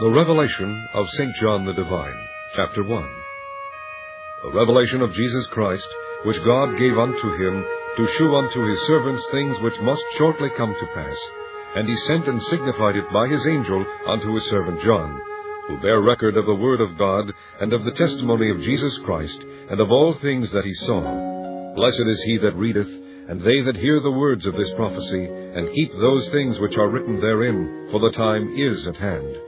The Revelation of St. John the Divine, Chapter 1 The revelation of Jesus Christ, which God gave unto him, to shew unto his servants things which must shortly come to pass. And he sent and signified it by his angel unto his servant John, who bare record of the word of God, and of the testimony of Jesus Christ, and of all things that he saw. Blessed is he that readeth, and they that hear the words of this prophecy, and keep those things which are written therein, for the time is at hand.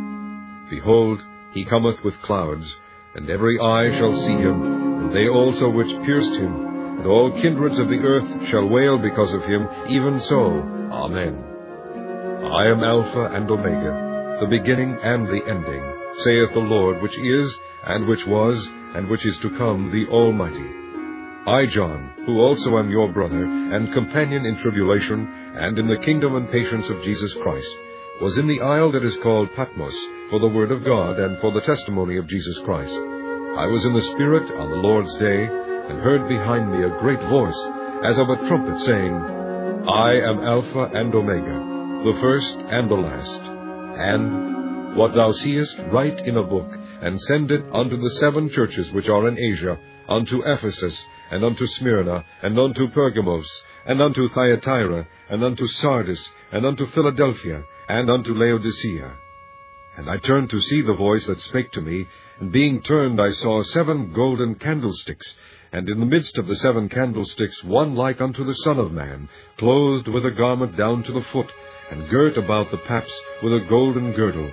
Behold, he cometh with clouds, and every eye shall see him, and they also which pierced him, and all kindreds of the earth shall wail because of him, even so. Amen. I am Alpha and Omega, the beginning and the ending, saith the Lord, which is, and which was, and which is to come, the Almighty. I, John, who also am your brother, and companion in tribulation, and in the kingdom and patience of Jesus Christ, was in the isle that is called Patmos, for the word of God and for the testimony of Jesus Christ. I was in the Spirit on the Lord's day, and heard behind me a great voice, as of a trumpet, saying, I am Alpha and Omega, the first and the last. And what thou seest, write in a book, and send it unto the seven churches which are in Asia, unto Ephesus, and unto Smyrna, and unto Pergamos, and unto Thyatira, and unto Sardis, and unto Philadelphia, and unto Laodicea. And I turned to see the voice that spake to me, and being turned I saw seven golden candlesticks, and in the midst of the seven candlesticks one like unto the Son of Man, clothed with a garment down to the foot, and girt about the paps with a golden girdle.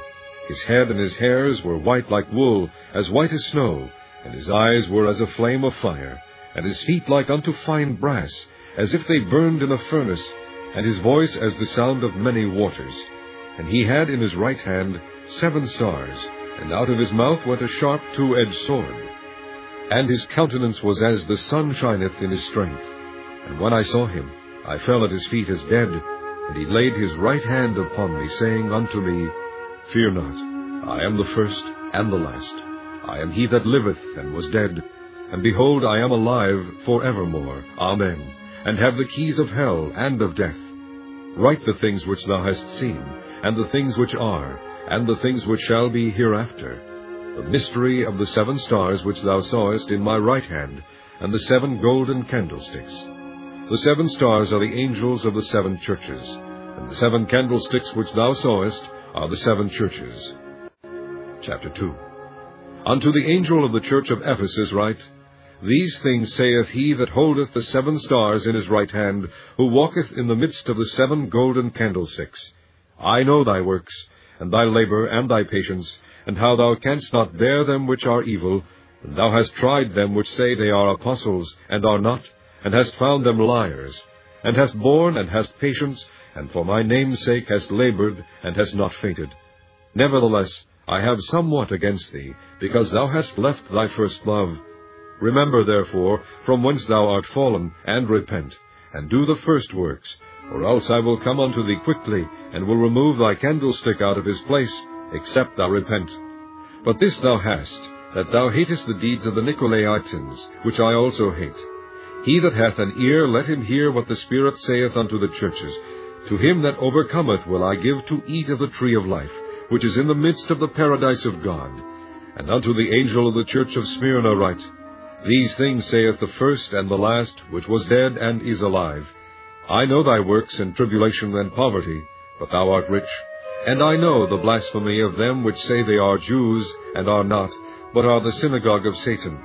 His head and his hairs were white like wool, as white as snow, and his eyes were as a flame of fire, and his feet like unto fine brass, as if they burned in a furnace, and his voice as the sound of many waters. And he had in his right hand seven stars, and out of his mouth went a sharp two-edged sword. And his countenance was as the sun shineth in his strength. And when I saw him, I fell at his feet as dead, and he laid his right hand upon me, saying unto me, Fear not, I am the first and the last. I am he that liveth and was dead, and behold, I am alive for evermore. Amen. And have the keys of hell and of death. Write the things which thou hast seen, and the things which are, and the things which shall be hereafter. The mystery of the seven stars which thou sawest in my right hand, and the seven golden candlesticks. The seven stars are the angels of the seven churches, and the seven candlesticks which thou sawest are the seven churches. Chapter 2 Unto the angel of the church of Ephesus write, These things saith he that holdeth the seven stars in his right hand, who walketh in the midst of the seven golden candlesticks. I know thy works, and thy labor, and thy patience, and how thou canst not bear them which are evil, and thou hast tried them which say they are apostles, and are not, and hast found them liars, and hast borne, and hast patience, and for my name's sake hast labored, and hast not fainted. Nevertheless, I have somewhat against thee, because thou hast left thy first love. Remember, therefore, from whence thou art fallen, and repent, and do the first works, or else I will come unto thee quickly, and will remove thy candlestick out of his place, except thou repent. But this thou hast, that thou hatest the deeds of the Nicolaitans, which I also hate. He that hath an ear, let him hear what the Spirit saith unto the churches. To him that overcometh will I give to eat of the tree of life, which is in the midst of the paradise of God. And unto the angel of the church of Smyrna write, These things saith the first and the last, which was dead and is alive. I know thy works and tribulation and poverty, but thou art rich. And I know the blasphemy of them which say they are Jews, and are not, but are the synagogue of Satan.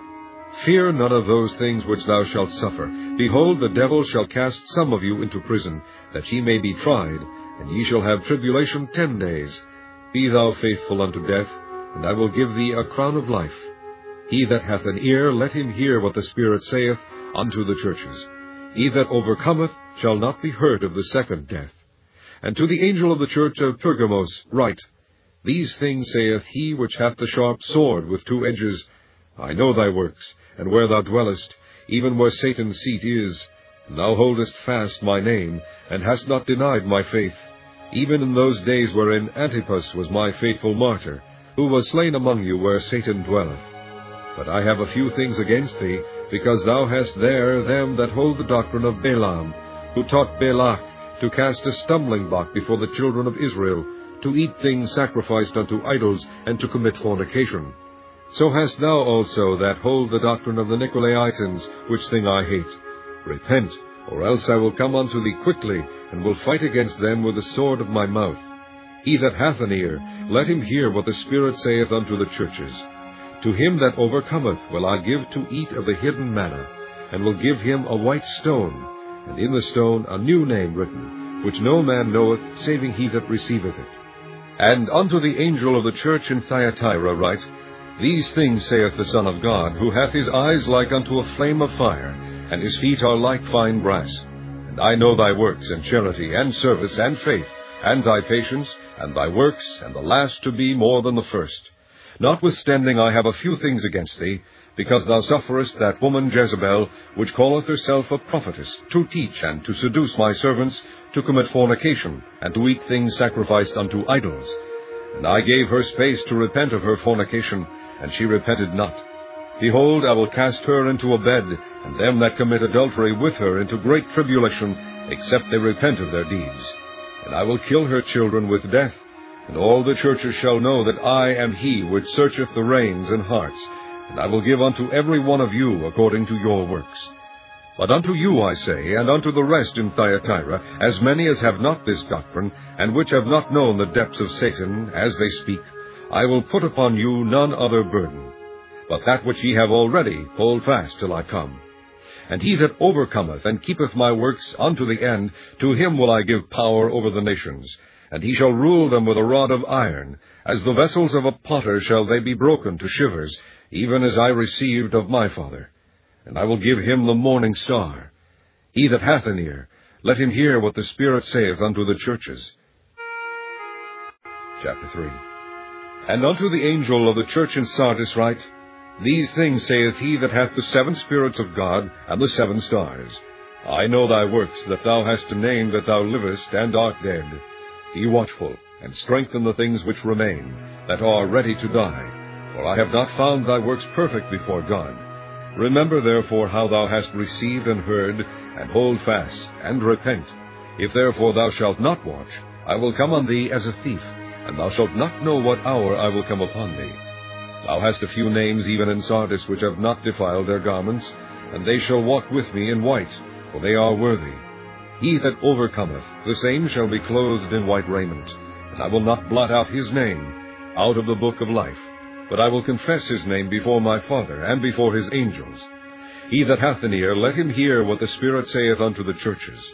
Fear none of those things which thou shalt suffer. Behold, the devil shall cast some of you into prison, that ye may be tried, and ye shall have tribulation ten days. Be thou faithful unto death, and I will give thee a crown of life. He that hath an ear, let him hear what the Spirit saith unto the churches. He that overcometh shall not be hurt of the second death. And to the angel of the church of Pergamos write, These things saith he which hath the sharp sword with two edges, I know thy works, and where thou dwellest, even where Satan's seat is. Thou holdest fast my name, and hast not denied my faith, even in those days wherein Antipas was my faithful martyr, who was slain among you where Satan dwelleth. But I have a few things against thee, because thou hast there them that hold the doctrine of Balaam, who taught Balak to cast a stumbling block before the children of Israel, to eat things sacrificed unto idols, and to commit fornication. So hast thou also that hold the doctrine of the Nicolaitans, which thing I hate. Repent, or else I will come unto thee quickly, and will fight against them with the sword of my mouth. He that hath an ear, let him hear what the Spirit saith unto the churches. To him that overcometh will I give to eat of the hidden manna, and will give him a white stone, and in the stone a new name written, which no man knoweth, saving he that receiveth it. And unto the angel of the church in Thyatira write, These things saith the Son of God, who hath his eyes like unto a flame of fire, and his feet are like fine brass. And I know thy works, and charity, and service, and faith, and thy patience, and thy works, and the last to be more than the first. Notwithstanding I have a few things against thee, because thou sufferest that woman Jezebel, which calleth herself a prophetess, to teach and to seduce my servants, to commit fornication, and to eat things sacrificed unto idols. And I gave her space to repent of her fornication, and she repented not. Behold, I will cast her into a bed, and them that commit adultery with her into great tribulation, except they repent of their deeds. And I will kill her children with death, and all the churches shall know that I am he which searcheth the reins and hearts, and I will give unto every one of you according to your works. But unto you I say, and unto the rest in Thyatira, as many as have not this doctrine, and which have not known the depths of Satan, as they speak, I will put upon you none other burden. But that which ye have already, hold fast till I come. And he that overcometh and keepeth my works unto the end, to him will I give power over the nations, and he shall rule them with a rod of iron. As the vessels of a potter shall they be broken to shivers, even as I received of my Father. And I will give him the morning star. He that hath an ear, let him hear what the Spirit saith unto the churches. Chapter 3 And unto the angel of the church in Sardis write, These things saith he that hath the seven spirits of God and the seven stars. I know thy works, that thou hast a name that thou livest and art dead. Be watchful, and strengthen the things which remain, that are ready to die. For I have not found thy works perfect before God. Remember therefore how thou hast received and heard, and hold fast, and repent. If therefore thou shalt not watch, I will come on thee as a thief, and thou shalt not know what hour I will come upon thee. Thou hast a few names even in Sardis which have not defiled their garments, and they shall walk with me in white, for they are worthy. He that overcometh, the same shall be clothed in white raiment. And I will not blot out his name out of the book of life, but I will confess his name before my Father and before his angels. He that hath an ear, let him hear what the Spirit saith unto the churches.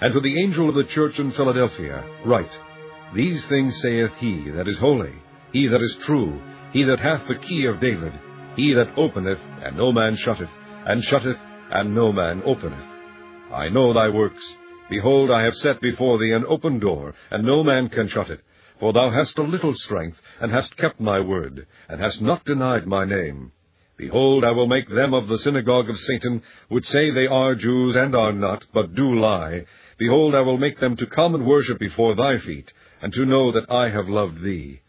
And to the angel of the church in Philadelphia write, These things saith he that is holy, he that is true, he that hath the key of David, he that openeth, and no man shutteth, and shutteth, and no man openeth. I know thy works. Behold, I have set before thee an open door, and no man can shut it. For thou hast a little strength, and hast kept my word, and hast not denied my name. Behold, I will make them of the synagogue of Satan, which say they are Jews and are not, but do lie. Behold, I will make them to come and worship before thy feet, and to know that I have loved thee.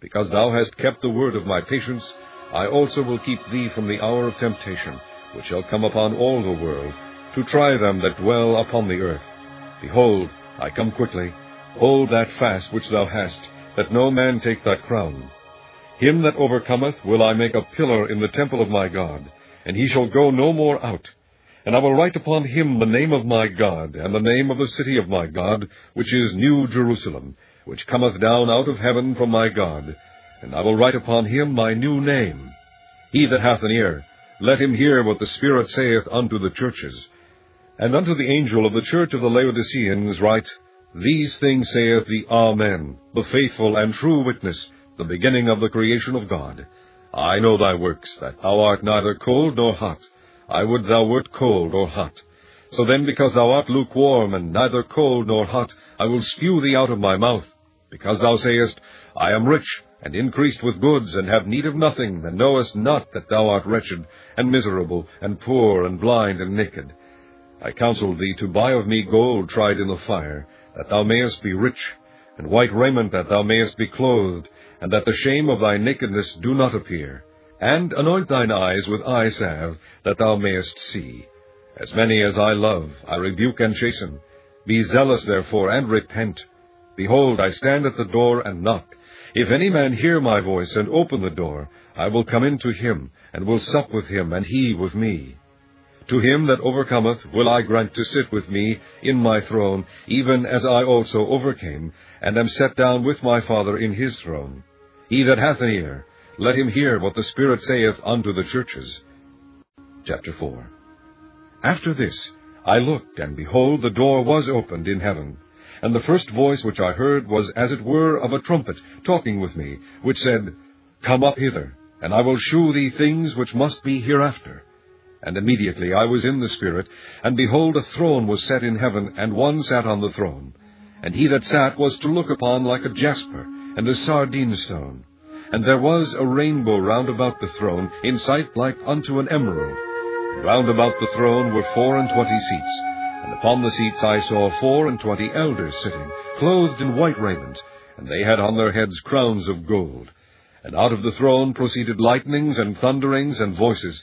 Because thou hast kept the word of my patience, I also will keep thee from the hour of temptation, which shall come upon all the world, to try them that dwell upon the earth. Behold, I come quickly. Hold that fast which thou hast, that no man take thy crown. Him that overcometh will I make a pillar in the temple of my God, and he shall go no more out. And I will write upon him the name of my God, and the name of the city of my God, which is New Jerusalem, which cometh down out of heaven from my God. And I will write upon him my new name. He that hath an ear, let him hear what the Spirit saith unto the churches. And unto the angel of the church of the Laodiceans write, These things saith the Amen, the faithful and true witness, the beginning of the creation of God. I know thy works, that thou art neither cold nor hot. I would thou wert cold or hot. So then, because thou art lukewarm, and neither cold nor hot, I will spew thee out of my mouth. Because thou sayest, I am rich, and increased with goods, and have need of nothing, and knowest not that thou art wretched, and miserable, and poor, and blind, and naked. I counselled thee to buy of me gold tried in the fire, that thou mayest be rich, and white raiment that thou mayest be clothed, and that the shame of thy nakedness do not appear. And anoint thine eyes with eye salve, that thou mayest see. As many as I love, I rebuke and chasten. Be zealous, therefore, and repent. Behold, I stand at the door and knock. If any man hear my voice and open the door, I will come in to him, and will sup with him, and he with me. To him that overcometh will I grant to sit with me in my throne, even as I also overcame, and am set down with my Father in his throne. He that hath an ear, let him hear what the Spirit saith unto the churches. Chapter 4 After this I looked, and behold, the door was opened in heaven. And the first voice which I heard was as it were of a trumpet talking with me, which said, Come up hither, and I will shew thee things which must be hereafter. And immediately I was in the Spirit, and behold, a throne was set in heaven, and one sat on the throne. And he that sat was to look upon like a jasper, and a sardine stone. And there was a rainbow round about the throne, in sight like unto an emerald. And round about the throne were four and twenty seats. And upon the seats I saw four and twenty elders sitting, clothed in white raiment, and they had on their heads crowns of gold. And out of the throne proceeded lightnings and thunderings and voices.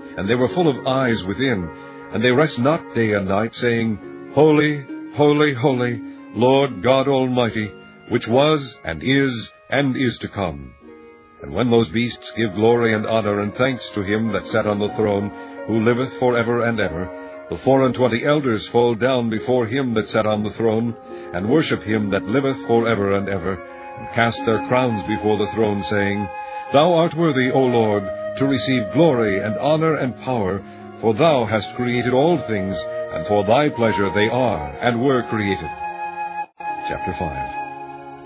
and they were full of eyes within, and they rest not day and night, saying, Holy, holy, holy, Lord God Almighty, which was, and is, and is to come. And when those beasts give glory and honour and thanks to him that sat on the throne, who liveth for ever and ever, the four and twenty elders fall down before him that sat on the throne, and worship him that liveth for ever and ever, and cast their crowns before the throne, saying, Thou art worthy, O Lord, to receive glory and honour and power, for thou hast created all things, and for thy pleasure they are and were created. Chapter 5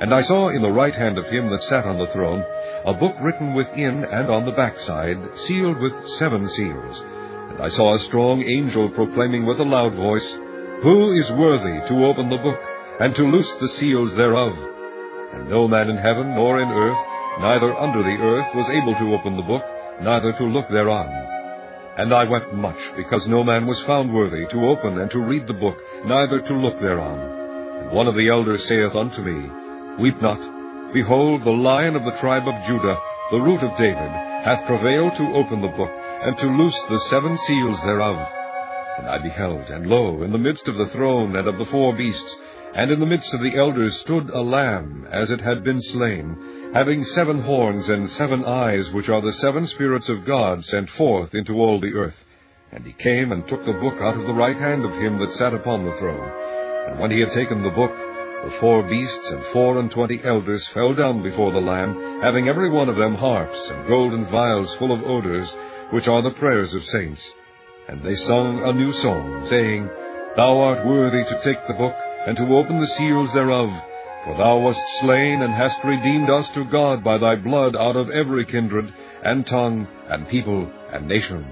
and I saw in the right hand of him that sat on the throne a book written within and on the backside, sealed with seven seals. And I saw a strong angel proclaiming with a loud voice, Who is worthy to open the book, and to loose the seals thereof? And no man in heaven nor in earth, neither under the earth, was able to open the book, neither to look thereon. And I wept much, because no man was found worthy to open and to read the book, neither to look thereon. And one of the elders saith unto me, Weep not. Behold, the lion of the tribe of Judah, the root of David, hath prevailed to open the book, and to loose the seven seals thereof. And I beheld, and lo, in the midst of the throne and of the four beasts, and in the midst of the elders stood a lamb, as it had been slain, having seven horns and seven eyes, which are the seven spirits of God sent forth into all the earth. And he came and took the book out of the right hand of him that sat upon the throne. And when he had taken the book, the four beasts and four and twenty elders fell down before the Lamb, having every one of them harps and golden vials full of odors, which are the prayers of saints. And they sung a new song, saying, Thou art worthy to take the book, and to open the seals thereof, for thou wast slain, and hast redeemed us to God by thy blood out of every kindred, and tongue, and people, and nation.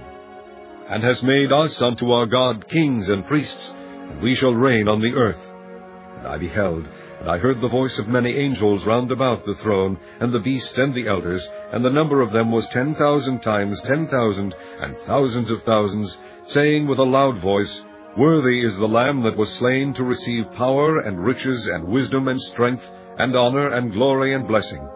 And hast made us unto our God kings and priests, and we shall reign on the earth. And I beheld, and I heard the voice of many angels round about the throne, and the beast and the elders, and the number of them was ten thousand times ten thousand, and thousands of thousands, saying with a loud voice, Worthy is the Lamb that was slain to receive power and riches and wisdom and strength and honor and glory and blessing.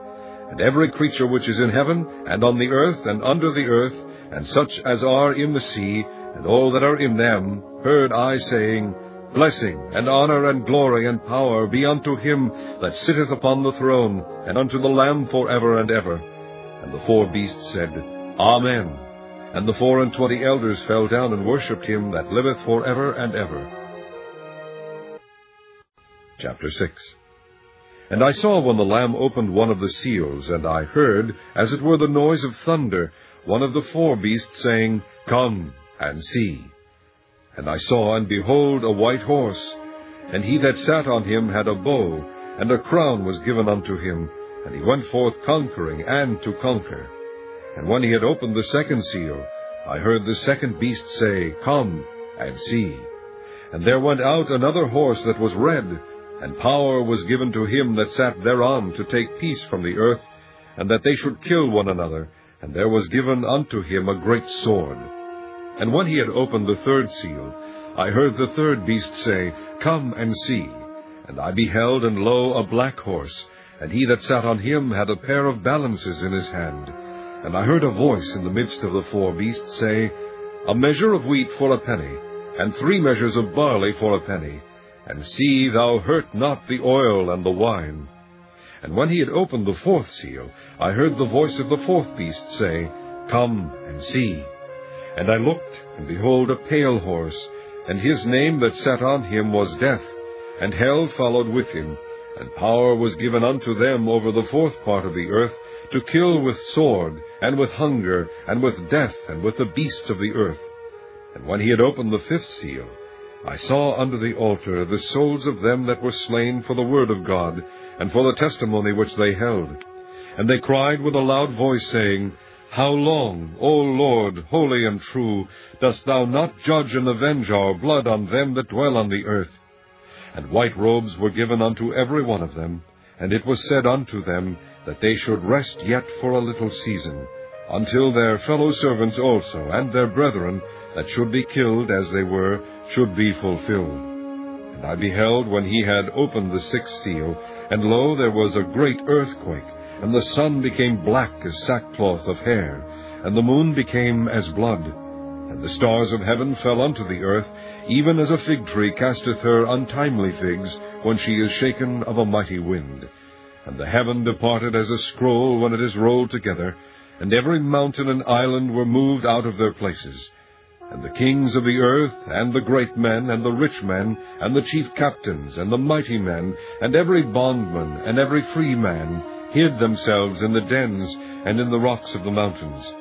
And every creature which is in heaven and on the earth and under the earth, and such as are in the sea, and all that are in them, heard I saying, Blessing, and honor, and glory, and power be unto him that sitteth upon the throne, and unto the Lamb for ever and ever. And the four beasts said, Amen. And the four and twenty elders fell down and worshipped him that liveth for ever and ever. Chapter 6 And I saw when the Lamb opened one of the seals, and I heard, as it were the noise of thunder, one of the four beasts saying, Come and see. And I saw, and behold, a white horse, and he that sat on him had a bow, and a crown was given unto him, and he went forth conquering and to conquer. And when he had opened the second seal, I heard the second beast say, Come and see. And there went out another horse that was red, and power was given to him that sat thereon to take peace from the earth, and that they should kill one another, and there was given unto him a great sword. And when he had opened the third seal, I heard the third beast say, Come and see. And I beheld, and lo, a black horse, and he that sat on him had a pair of balances in his hand. And I heard a voice in the midst of the four beasts say, A measure of wheat for a penny, and three measures of barley for a penny, and see thou hurt not the oil and the wine. And when he had opened the fourth seal, I heard the voice of the fourth beast say, Come and see. And I looked, and behold a pale horse, and his name that sat on him was Death, and hell followed with him, and power was given unto them over the fourth part of the earth, to kill with sword, and with hunger, and with death, and with the beasts of the earth. And when he had opened the fifth seal, I saw under the altar the souls of them that were slain for the word of God, and for the testimony which they held. And they cried with a loud voice, saying, How long, O Lord, holy and true, dost thou not judge and avenge our blood on them that dwell on the earth? And white robes were given unto every one of them, and it was said unto them that they should rest yet for a little season, until their fellow servants also, and their brethren, that should be killed as they were, should be fulfilled. And I beheld when he had opened the sixth seal, and lo, there was a great earthquake, and the sun became black as sackcloth of hair, and the moon became as blood. And the stars of heaven fell unto the earth, even as a fig tree casteth her untimely figs when she is shaken of a mighty wind. And the heaven departed as a scroll when it is rolled together, and every mountain and island were moved out of their places. And the kings of the earth, and the great men, and the rich men, and the chief captains, and the mighty men, and every bondman, and every free man, hid themselves in the dens, and in the rocks of the mountains,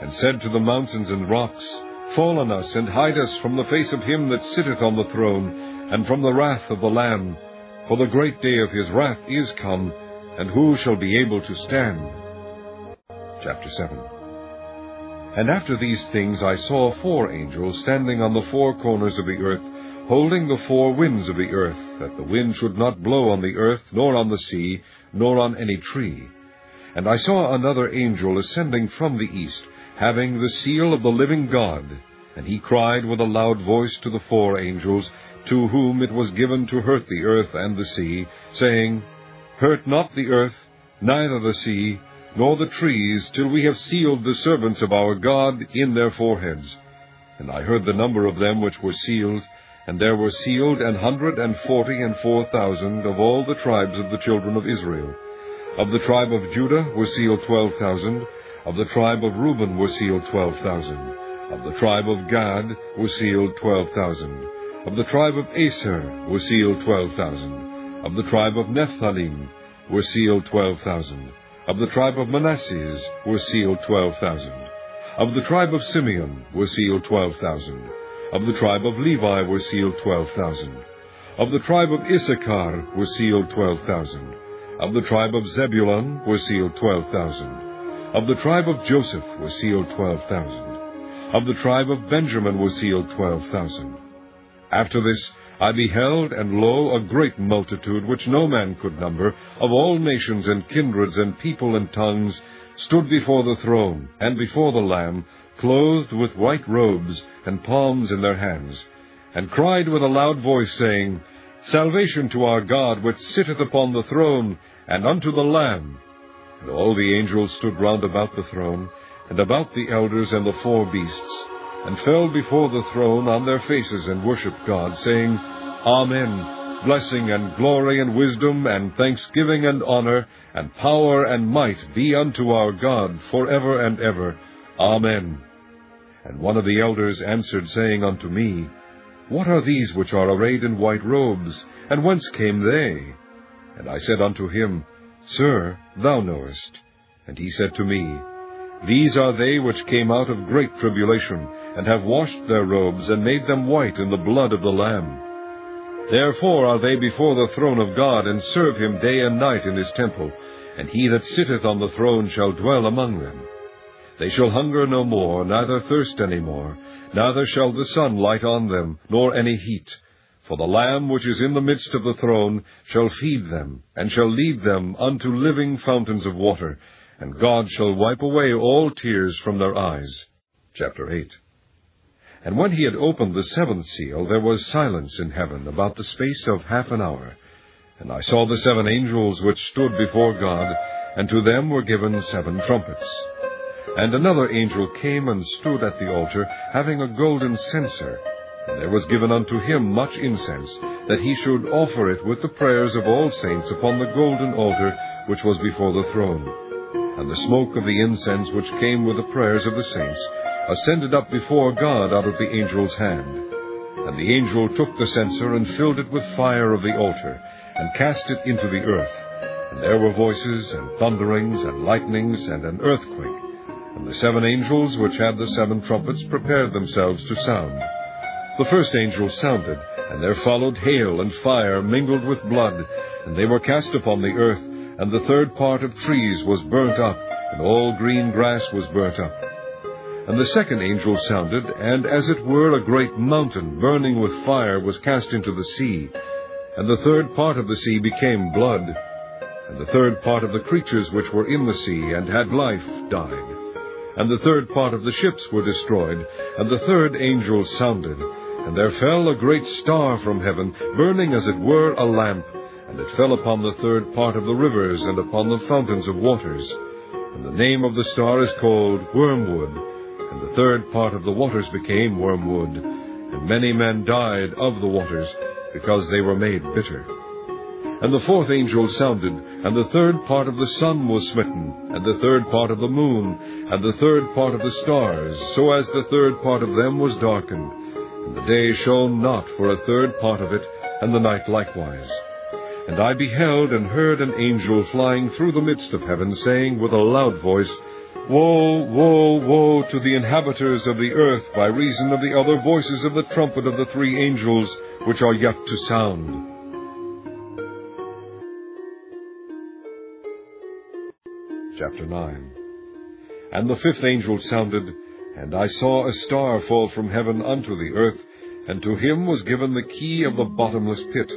and said to the mountains and rocks, Fall on us, and hide us from the face of him that sitteth on the throne, and from the wrath of the Lamb. For the great day of his wrath is come, and who shall be able to stand? Chapter 7 and after these things I saw four angels standing on the four corners of the earth, holding the four winds of the earth, that the wind should not blow on the earth, nor on the sea, nor on any tree. And I saw another angel ascending from the east, having the seal of the living God. And he cried with a loud voice to the four angels, to whom it was given to hurt the earth and the sea, saying, Hurt not the earth, neither the sea, nor the trees, till we have sealed the servants of our God in their foreheads. And I heard the number of them which were sealed, and there were sealed an hundred and forty and four thousand of all the tribes of the children of Israel. Of the tribe of Judah were sealed twelve thousand, of the tribe of Reuben were sealed twelve thousand, of the tribe of Gad were sealed twelve thousand, of the tribe of Aser were sealed twelve thousand, of the tribe of Nephthalim were sealed twelve thousand, of the tribe of Manasseh were sealed twelve thousand. Of the tribe of Simeon were sealed twelve thousand. Of the tribe of Levi were sealed twelve thousand. Of the tribe of Issachar were sealed twelve thousand. Of the tribe of Zebulun were sealed twelve thousand. Of the tribe of Joseph were sealed twelve thousand. Of the tribe of Benjamin were sealed twelve thousand. After this I beheld, and lo, a great multitude, which no man could number, of all nations and kindreds and people and tongues, stood before the throne, and before the Lamb, clothed with white robes, and palms in their hands, and cried with a loud voice, saying, Salvation to our God, which sitteth upon the throne, and unto the Lamb. And all the angels stood round about the throne, and about the elders and the four beasts, and fell before the throne on their faces and worshipped God, saying, Amen. Blessing and glory and wisdom and thanksgiving and honor and power and might be unto our God for ever and ever. Amen. And one of the elders answered, saying unto me, What are these which are arrayed in white robes, and whence came they? And I said unto him, Sir, thou knowest. And he said to me, These are they which came out of great tribulation, and have washed their robes, and made them white in the blood of the Lamb. Therefore are they before the throne of God, and serve him day and night in his temple, and he that sitteth on the throne shall dwell among them. They shall hunger no more, neither thirst any more, neither shall the sun light on them, nor any heat. For the Lamb which is in the midst of the throne shall feed them, and shall lead them unto living fountains of water, and God shall wipe away all tears from their eyes. Chapter 8 And when he had opened the seventh seal, there was silence in heaven about the space of half an hour. And I saw the seven angels which stood before God, and to them were given seven trumpets. And another angel came and stood at the altar, having a golden censer, and there was given unto him much incense, that he should offer it with the prayers of all saints upon the golden altar which was before the throne. And the smoke of the incense which came with the prayers of the saints ascended up before God out of the angel's hand. And the angel took the censer and filled it with fire of the altar, and cast it into the earth. And there were voices, and thunderings, and lightnings, and an earthquake. And the seven angels which had the seven trumpets prepared themselves to sound. The first angel sounded, and there followed hail and fire mingled with blood, and they were cast upon the earth, and the third part of trees was burnt up, and all green grass was burnt up. And the second angel sounded, and as it were a great mountain burning with fire was cast into the sea, and the third part of the sea became blood, and the third part of the creatures which were in the sea and had life died. And the third part of the ships were destroyed, and the third angel sounded, and there fell a great star from heaven, burning as it were a lamp, and it fell upon the third part of the rivers and upon the fountains of waters. And the name of the star is called Wormwood, and the third part of the waters became wormwood, and many men died of the waters, because they were made bitter. And the fourth angel sounded, and the third part of the sun was smitten, and the third part of the moon, and the third part of the stars, so as the third part of them was darkened and the day shone not for a third part of it, and the night likewise. And I beheld and heard an angel flying through the midst of heaven, saying with a loud voice, Woe, woe, woe to the inhabitants of the earth by reason of the other voices of the trumpet of the three angels which are yet to sound. Chapter 9 And the fifth angel sounded, and I saw a star fall from heaven unto the earth, and to him was given the key of the bottomless pit.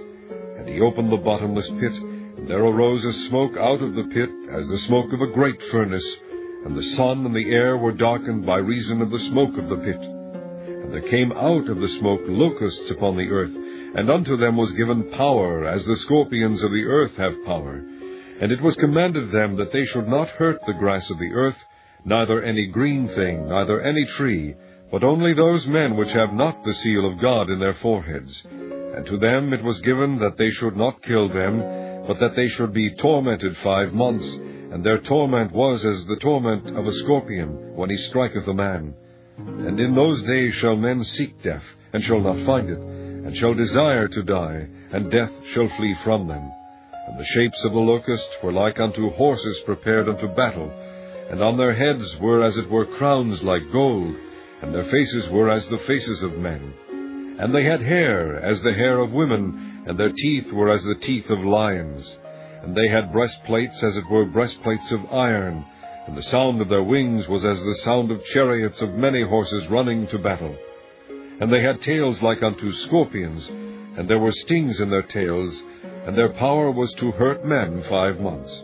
And he opened the bottomless pit, and there arose a smoke out of the pit, as the smoke of a great furnace, and the sun and the air were darkened by reason of the smoke of the pit. And there came out of the smoke locusts upon the earth, and unto them was given power, as the scorpions of the earth have power. And it was commanded them that they should not hurt the grass of the earth, neither any green thing, neither any tree, but only those men which have not the seal of God in their foreheads. And to them it was given that they should not kill them, but that they should be tormented five months, and their torment was as the torment of a scorpion when he striketh a man. And in those days shall men seek death, and shall not find it, and shall desire to die, and death shall flee from them. And the shapes of the locusts were like unto horses prepared unto battle, and on their heads were as it were crowns like gold, and their faces were as the faces of men. And they had hair as the hair of women, and their teeth were as the teeth of lions. And they had breastplates as it were breastplates of iron, and the sound of their wings was as the sound of chariots of many horses running to battle. And they had tails like unto scorpions, and there were stings in their tails, and their power was to hurt men five months.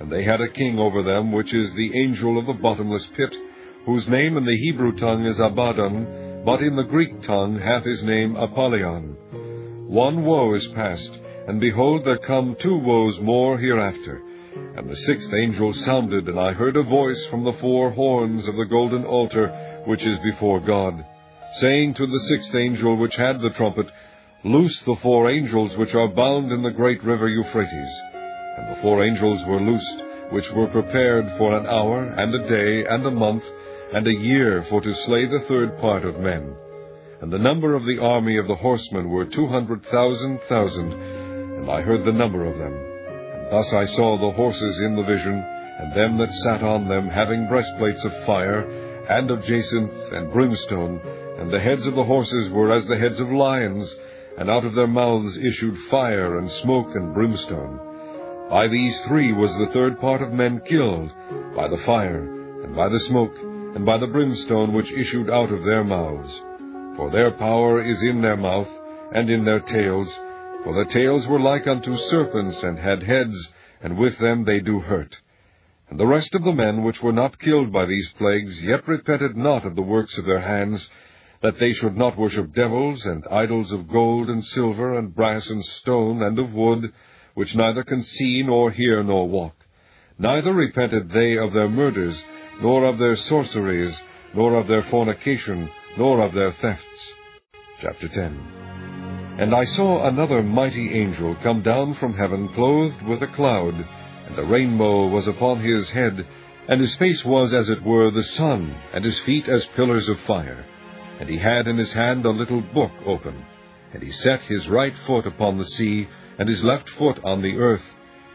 And they had a king over them, which is the angel of the bottomless pit, whose name in the Hebrew tongue is Abaddon, but in the Greek tongue hath his name Apollyon. One woe is past, and behold, there come two woes more hereafter. And the sixth angel sounded, and I heard a voice from the four horns of the golden altar which is before God, saying to the sixth angel which had the trumpet, Loose the four angels which are bound in the great river Euphrates. And the four angels were loosed, which were prepared for an hour, and a day, and a month, and a year for to slay the third part of men. And the number of the army of the horsemen were two hundred thousand thousand, and I heard the number of them. And thus I saw the horses in the vision, and them that sat on them, having breastplates of fire, and of jacinth and brimstone, and the heads of the horses were as the heads of lions, and out of their mouths issued fire and smoke and brimstone. By these three was the third part of men killed, by the fire, and by the smoke, and by the brimstone which issued out of their mouths. For their power is in their mouth, and in their tails, for the tails were like unto serpents, and had heads, and with them they do hurt. And the rest of the men which were not killed by these plagues yet repented not of the works of their hands, that they should not worship devils, and idols of gold and silver, and brass and stone, and of wood, which neither can see, nor hear, nor walk. Neither repented they of their murders, nor of their sorceries, nor of their fornication, nor of their thefts. Chapter 10 And I saw another mighty angel come down from heaven, clothed with a cloud, and a rainbow was upon his head, and his face was as it were the sun, and his feet as pillars of fire. And he had in his hand a little book open. And he set his right foot upon the sea, and his left foot on the earth,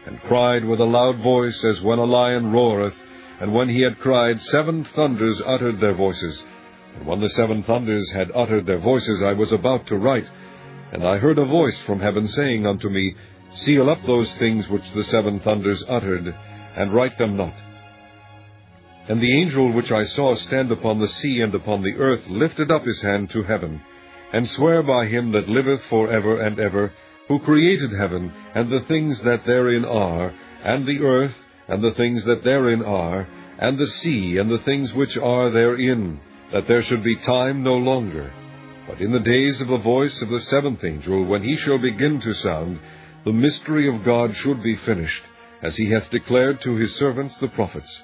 and cried with a loud voice, as when a lion roareth. And when he had cried, seven thunders uttered their voices. And when the seven thunders had uttered their voices, I was about to write. And I heard a voice from heaven saying unto me, Seal up those things which the seven thunders uttered, and write them not. And the angel which I saw stand upon the sea and upon the earth lifted up his hand to heaven, and sware by him that liveth for ever and ever, who created heaven, and the things that therein are, and the earth, and the things that therein are, and the sea, and the things which are therein, that there should be time no longer. But in the days of the voice of the seventh angel, when he shall begin to sound, the mystery of God should be finished, as he hath declared to his servants the prophets.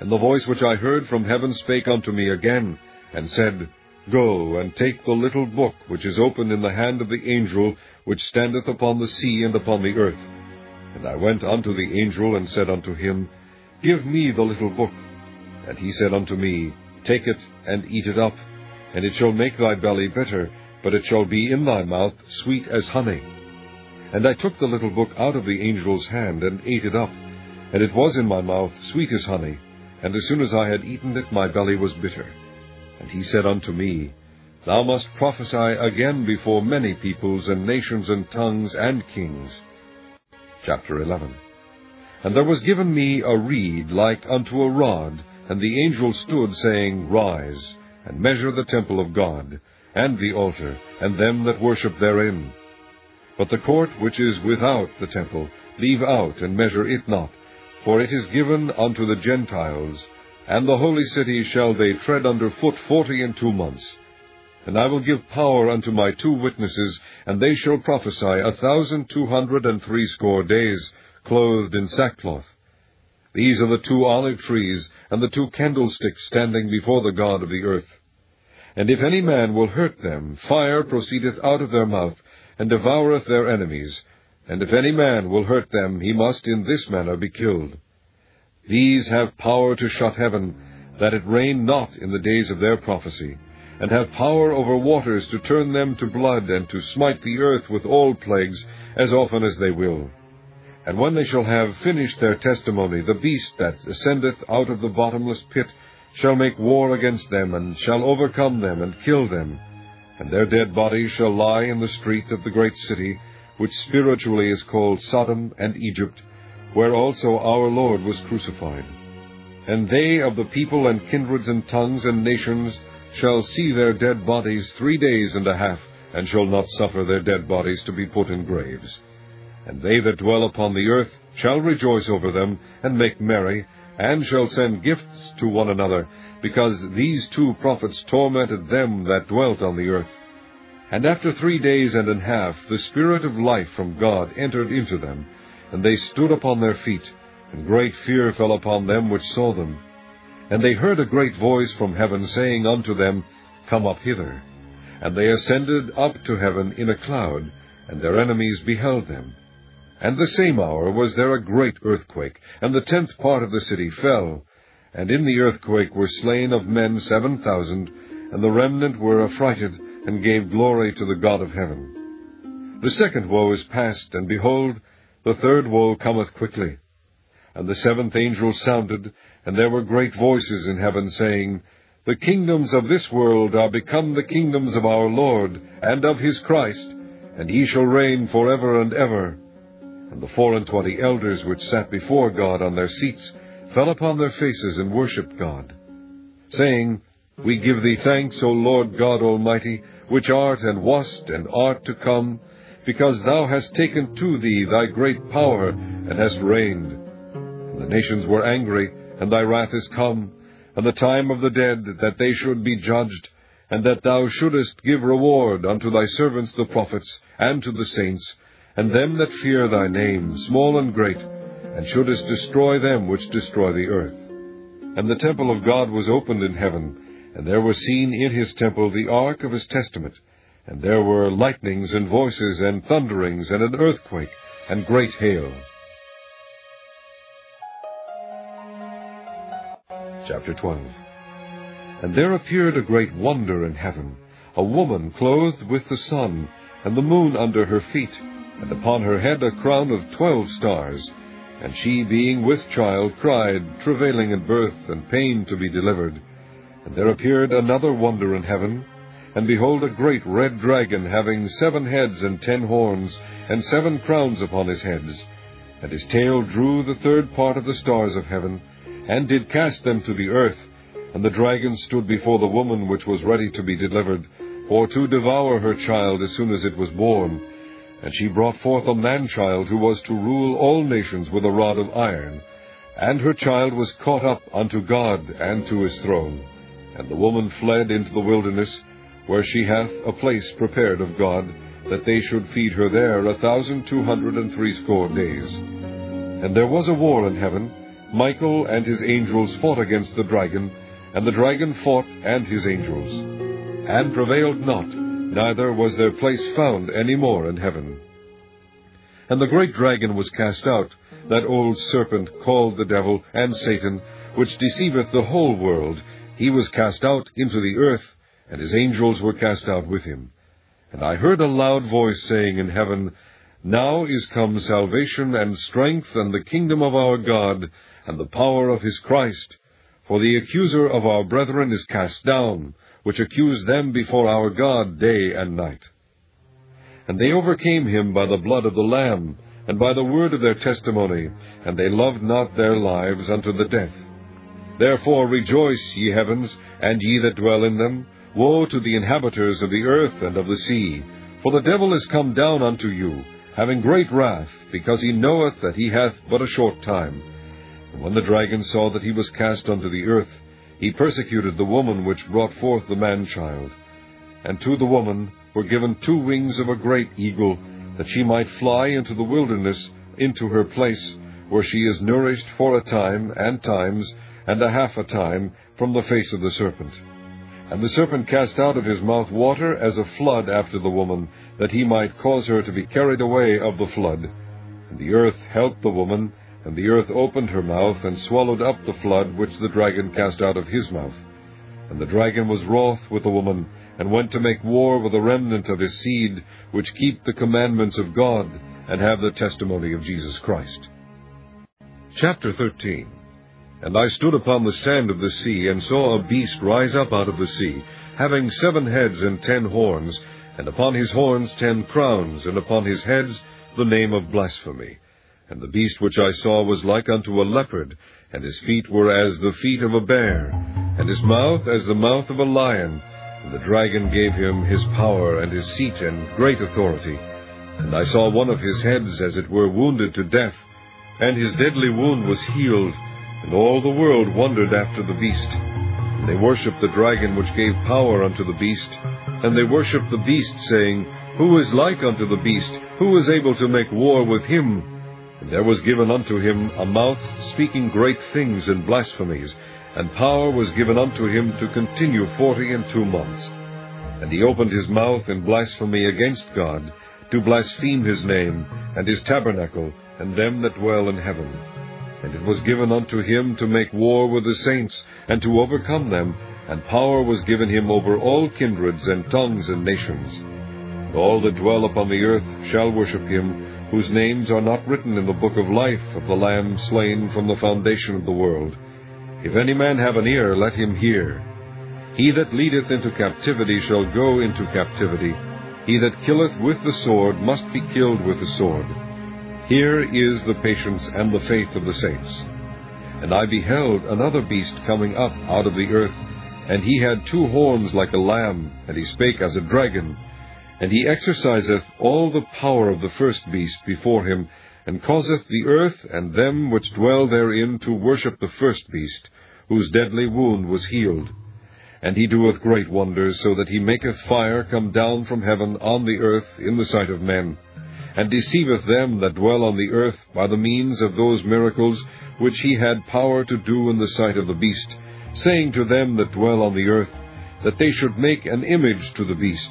And the voice which I heard from heaven spake unto me again, and said, Go, and take the little book which is opened in the hand of the angel which standeth upon the sea and upon the earth. And I went unto the angel, and said unto him, Give me the little book. And he said unto me, Take it, and eat it up, and it shall make thy belly bitter, but it shall be in thy mouth sweet as honey. And I took the little book out of the angel's hand, and ate it up, and it was in my mouth sweet as honey and as soon as I had eaten it, my belly was bitter. And he said unto me, Thou must prophesy again before many peoples and nations and tongues and kings. Chapter 11 And there was given me a reed like unto a rod, and the angel stood, saying, Rise, and measure the temple of God, and the altar, and them that worship therein. But the court which is without the temple, leave out, and measure it not, for it is given unto the Gentiles, and the holy city shall they tread under foot forty and two months. And I will give power unto my two witnesses, and they shall prophesy a thousand two hundred and threescore days, clothed in sackcloth. These are the two olive trees, and the two candlesticks standing before the God of the earth. And if any man will hurt them, fire proceedeth out of their mouth, and devoureth their enemies, and if any man will hurt them, he must in this manner be killed. These have power to shut heaven, that it rain not in the days of their prophecy, and have power over waters to turn them to blood, and to smite the earth with all plagues, as often as they will. And when they shall have finished their testimony, the beast that ascendeth out of the bottomless pit shall make war against them, and shall overcome them, and kill them. And their dead bodies shall lie in the street of the great city, which spiritually is called Sodom and Egypt, where also our Lord was crucified. And they of the people and kindreds and tongues and nations shall see their dead bodies three days and a half, and shall not suffer their dead bodies to be put in graves. And they that dwell upon the earth shall rejoice over them, and make merry, and shall send gifts to one another, because these two prophets tormented them that dwelt on the earth. And after three days and an half, the Spirit of life from God entered into them, and they stood upon their feet, and great fear fell upon them which saw them. And they heard a great voice from heaven saying unto them, Come up hither. And they ascended up to heaven in a cloud, and their enemies beheld them. And the same hour was there a great earthquake, and the tenth part of the city fell. And in the earthquake were slain of men seven thousand, and the remnant were affrighted, and gave glory to the God of heaven. The second woe is past, and behold, the third woe cometh quickly. And the seventh angel sounded, and there were great voices in heaven, saying, The kingdoms of this world are become the kingdoms of our Lord, and of his Christ, and he shall reign for ever and ever. And the four and twenty elders which sat before God on their seats fell upon their faces and worshipped God, saying, We give thee thanks, O Lord God Almighty, which art and wast and art to come, because thou hast taken to thee thy great power, and hast reigned. And the nations were angry, and thy wrath is come, and the time of the dead, that they should be judged, and that thou shouldest give reward unto thy servants the prophets, and to the saints, and them that fear thy name, small and great, and shouldest destroy them which destroy the earth. And the temple of God was opened in heaven, and there was seen in his temple the ark of his testament, and there were lightnings and voices and thunderings and an earthquake and great hail. Chapter 12 And there appeared a great wonder in heaven, a woman clothed with the sun, and the moon under her feet, and upon her head a crown of twelve stars. And she, being with child, cried, travailing in birth, and pain to be delivered. And there appeared another wonder in heaven, and behold, a great red dragon, having seven heads and ten horns, and seven crowns upon his heads. And his tail drew the third part of the stars of heaven, and did cast them to the earth. And the dragon stood before the woman which was ready to be delivered, for to devour her child as soon as it was born. And she brought forth a man child, who was to rule all nations with a rod of iron. And her child was caught up unto God and to his throne. And the woman fled into the wilderness, where she hath a place prepared of God, that they should feed her there a thousand two hundred and threescore days. And there was a war in heaven. Michael and his angels fought against the dragon, and the dragon fought and his angels, and prevailed not, neither was their place found any more in heaven. And the great dragon was cast out, that old serpent called the devil and Satan, which deceiveth the whole world. He was cast out into the earth, and his angels were cast out with him. And I heard a loud voice saying in heaven, Now is come salvation and strength and the kingdom of our God and the power of his Christ. For the accuser of our brethren is cast down, which accused them before our God day and night. And they overcame him by the blood of the Lamb, and by the word of their testimony, and they loved not their lives unto the death. Therefore rejoice, ye heavens, and ye that dwell in them. Woe to the inhabitants of the earth and of the sea! For the devil is come down unto you, having great wrath, because he knoweth that he hath but a short time. And when the dragon saw that he was cast unto the earth, he persecuted the woman which brought forth the man child. And to the woman were given two wings of a great eagle, that she might fly into the wilderness, into her place, where she is nourished for a time, and times, and a half a time, from the face of the serpent. And the serpent cast out of his mouth water as a flood after the woman, that he might cause her to be carried away of the flood. And the earth helped the woman, and the earth opened her mouth, and swallowed up the flood which the dragon cast out of his mouth. And the dragon was wroth with the woman, and went to make war with the remnant of his seed, which keep the commandments of God, and have the testimony of Jesus Christ. Chapter 13 and I stood upon the sand of the sea, and saw a beast rise up out of the sea, having seven heads and ten horns, and upon his horns ten crowns, and upon his heads the name of blasphemy. And the beast which I saw was like unto a leopard, and his feet were as the feet of a bear, and his mouth as the mouth of a lion. And the dragon gave him his power and his seat and great authority. And I saw one of his heads as it were wounded to death, and his deadly wound was healed, and all the world wondered after the beast. And they worshipped the dragon which gave power unto the beast. And they worshipped the beast, saying, Who is like unto the beast? Who is able to make war with him? And there was given unto him a mouth speaking great things and blasphemies, and power was given unto him to continue forty and two months. And he opened his mouth in blasphemy against God, to blaspheme his name, and his tabernacle, and them that dwell in heaven. And it was given unto him to make war with the saints, and to overcome them, and power was given him over all kindreds and tongues and nations. And all that dwell upon the earth shall worship him, whose names are not written in the book of life of the Lamb slain from the foundation of the world. If any man have an ear, let him hear. He that leadeth into captivity shall go into captivity. He that killeth with the sword must be killed with the sword. Here is the patience and the faith of the saints. And I beheld another beast coming up out of the earth, and he had two horns like a lamb, and he spake as a dragon. And he exerciseth all the power of the first beast before him, and causeth the earth and them which dwell therein to worship the first beast, whose deadly wound was healed. And he doeth great wonders, so that he maketh fire come down from heaven on the earth in the sight of men, and deceiveth them that dwell on the earth by the means of those miracles which he had power to do in the sight of the beast, saying to them that dwell on the earth, that they should make an image to the beast,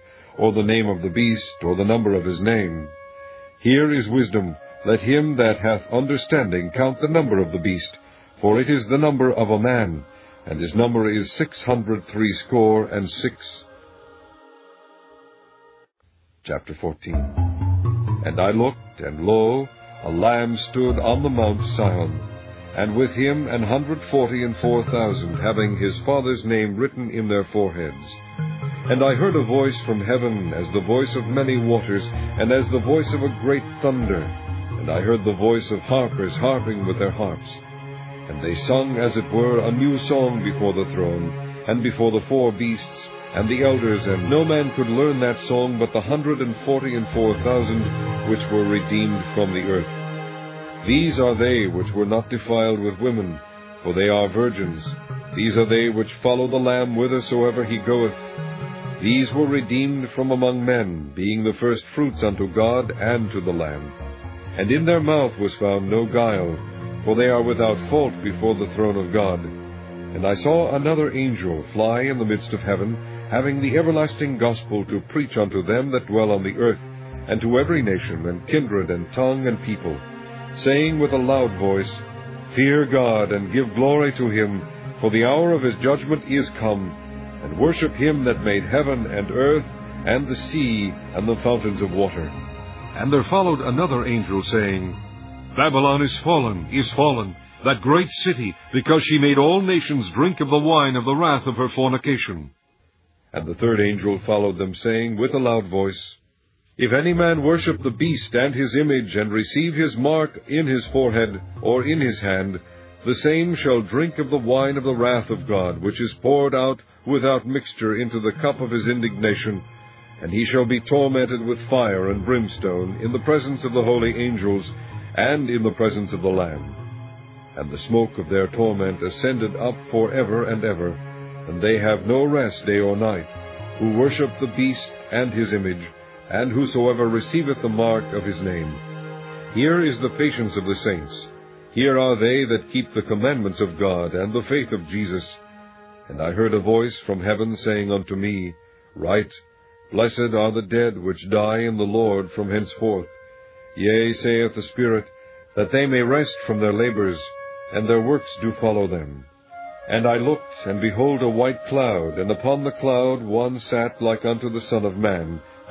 or the name of the beast, or the number of his name. Here is wisdom. Let him that hath understanding count the number of the beast, for it is the number of a man, and his number is six hundred threescore and six. Chapter 14 And I looked, and lo, a Lamb stood on the Mount Sion, and with him an hundred forty and four thousand, having his Father's name written in their foreheads. And I heard a voice from heaven, as the voice of many waters, and as the voice of a great thunder. And I heard the voice of harpers harping with their harps. And they sung, as it were, a new song before the throne, and before the four beasts, and the elders, and no man could learn that song but the hundred and forty and four thousand which were redeemed from the earth. These are they which were not defiled with women, for they are virgins. These are they which follow the Lamb whithersoever he goeth. These were redeemed from among men, being the first fruits unto God and to the Lamb. And in their mouth was found no guile, for they are without fault before the throne of God. And I saw another angel fly in the midst of heaven, having the everlasting gospel to preach unto them that dwell on the earth, and to every nation, and kindred, and tongue, and people, saying with a loud voice, Fear God, and give glory to him, for the hour of his judgment is come, and worship him that made heaven and earth, and the sea, and the fountains of water. And there followed another angel, saying, Babylon is fallen, is fallen, that great city, because she made all nations drink of the wine of the wrath of her fornication. And the third angel followed them, saying with a loud voice, If any man worship the beast and his image, and receive his mark in his forehead or in his hand, the same shall drink of the wine of the wrath of God, which is poured out without mixture into the cup of his indignation, and he shall be tormented with fire and brimstone in the presence of the holy angels and in the presence of the Lamb. And the smoke of their torment ascended up for ever and ever, and they have no rest day or night, who worship the beast and his image, and whosoever receiveth the mark of his name. Here is the patience of the saints. Here are they that keep the commandments of God and the faith of Jesus. And I heard a voice from heaven saying unto me, Write, Blessed are the dead which die in the Lord from henceforth. Yea, saith the Spirit, that they may rest from their labors, and their works do follow them. And I looked, and behold a white cloud, and upon the cloud one sat like unto the Son of Man,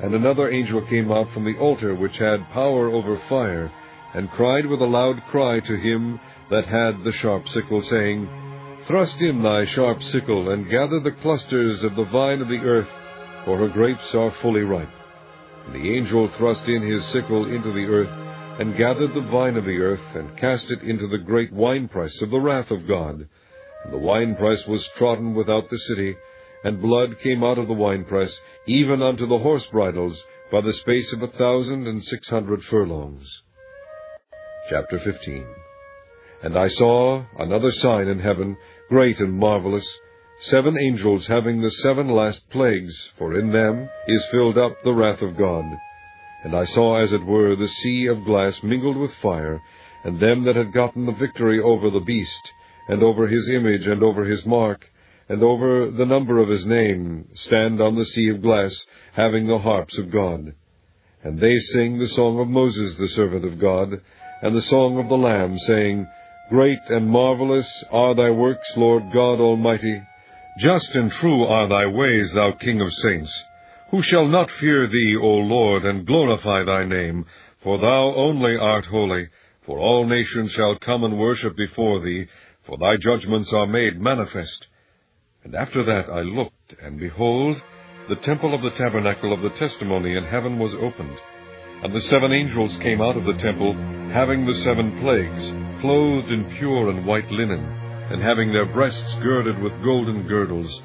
And another angel came out from the altar which had power over fire, and cried with a loud cry to him that had the sharp sickle, saying, Thrust in thy sharp sickle, and gather the clusters of the vine of the earth, for her grapes are fully ripe. And the angel thrust in his sickle into the earth, and gathered the vine of the earth, and cast it into the great winepress of the wrath of God. And the winepress was trodden without the city, and blood came out of the winepress, even unto the horse bridles, by the space of a thousand and six hundred furlongs. Chapter 15 And I saw another sign in heaven, great and marvelous, seven angels having the seven last plagues, for in them is filled up the wrath of God. And I saw, as it were, the sea of glass mingled with fire, and them that had gotten the victory over the beast, and over his image, and over his mark, and over the number of his name, stand on the sea of glass, having the harps of God. And they sing the song of Moses the servant of God, and the song of the Lamb, saying, Great and marvelous are thy works, Lord God Almighty. Just and true are thy ways, thou King of saints. Who shall not fear thee, O Lord, and glorify thy name? For thou only art holy. For all nations shall come and worship before thee, for thy judgments are made manifest. And after that I looked, and behold, the temple of the tabernacle of the testimony in heaven was opened. And the seven angels came out of the temple, having the seven plagues, clothed in pure and white linen, and having their breasts girded with golden girdles.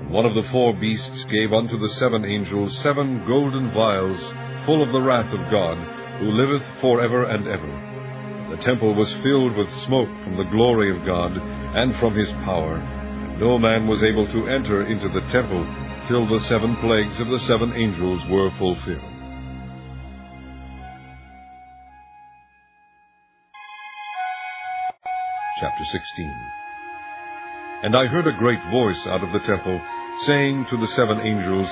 And one of the four beasts gave unto the seven angels seven golden vials, full of the wrath of God, who liveth for ever and ever. The temple was filled with smoke from the glory of God, and from his power, no man was able to enter into the temple till the seven plagues of the seven angels were fulfilled. Chapter 16 And I heard a great voice out of the temple, saying to the seven angels,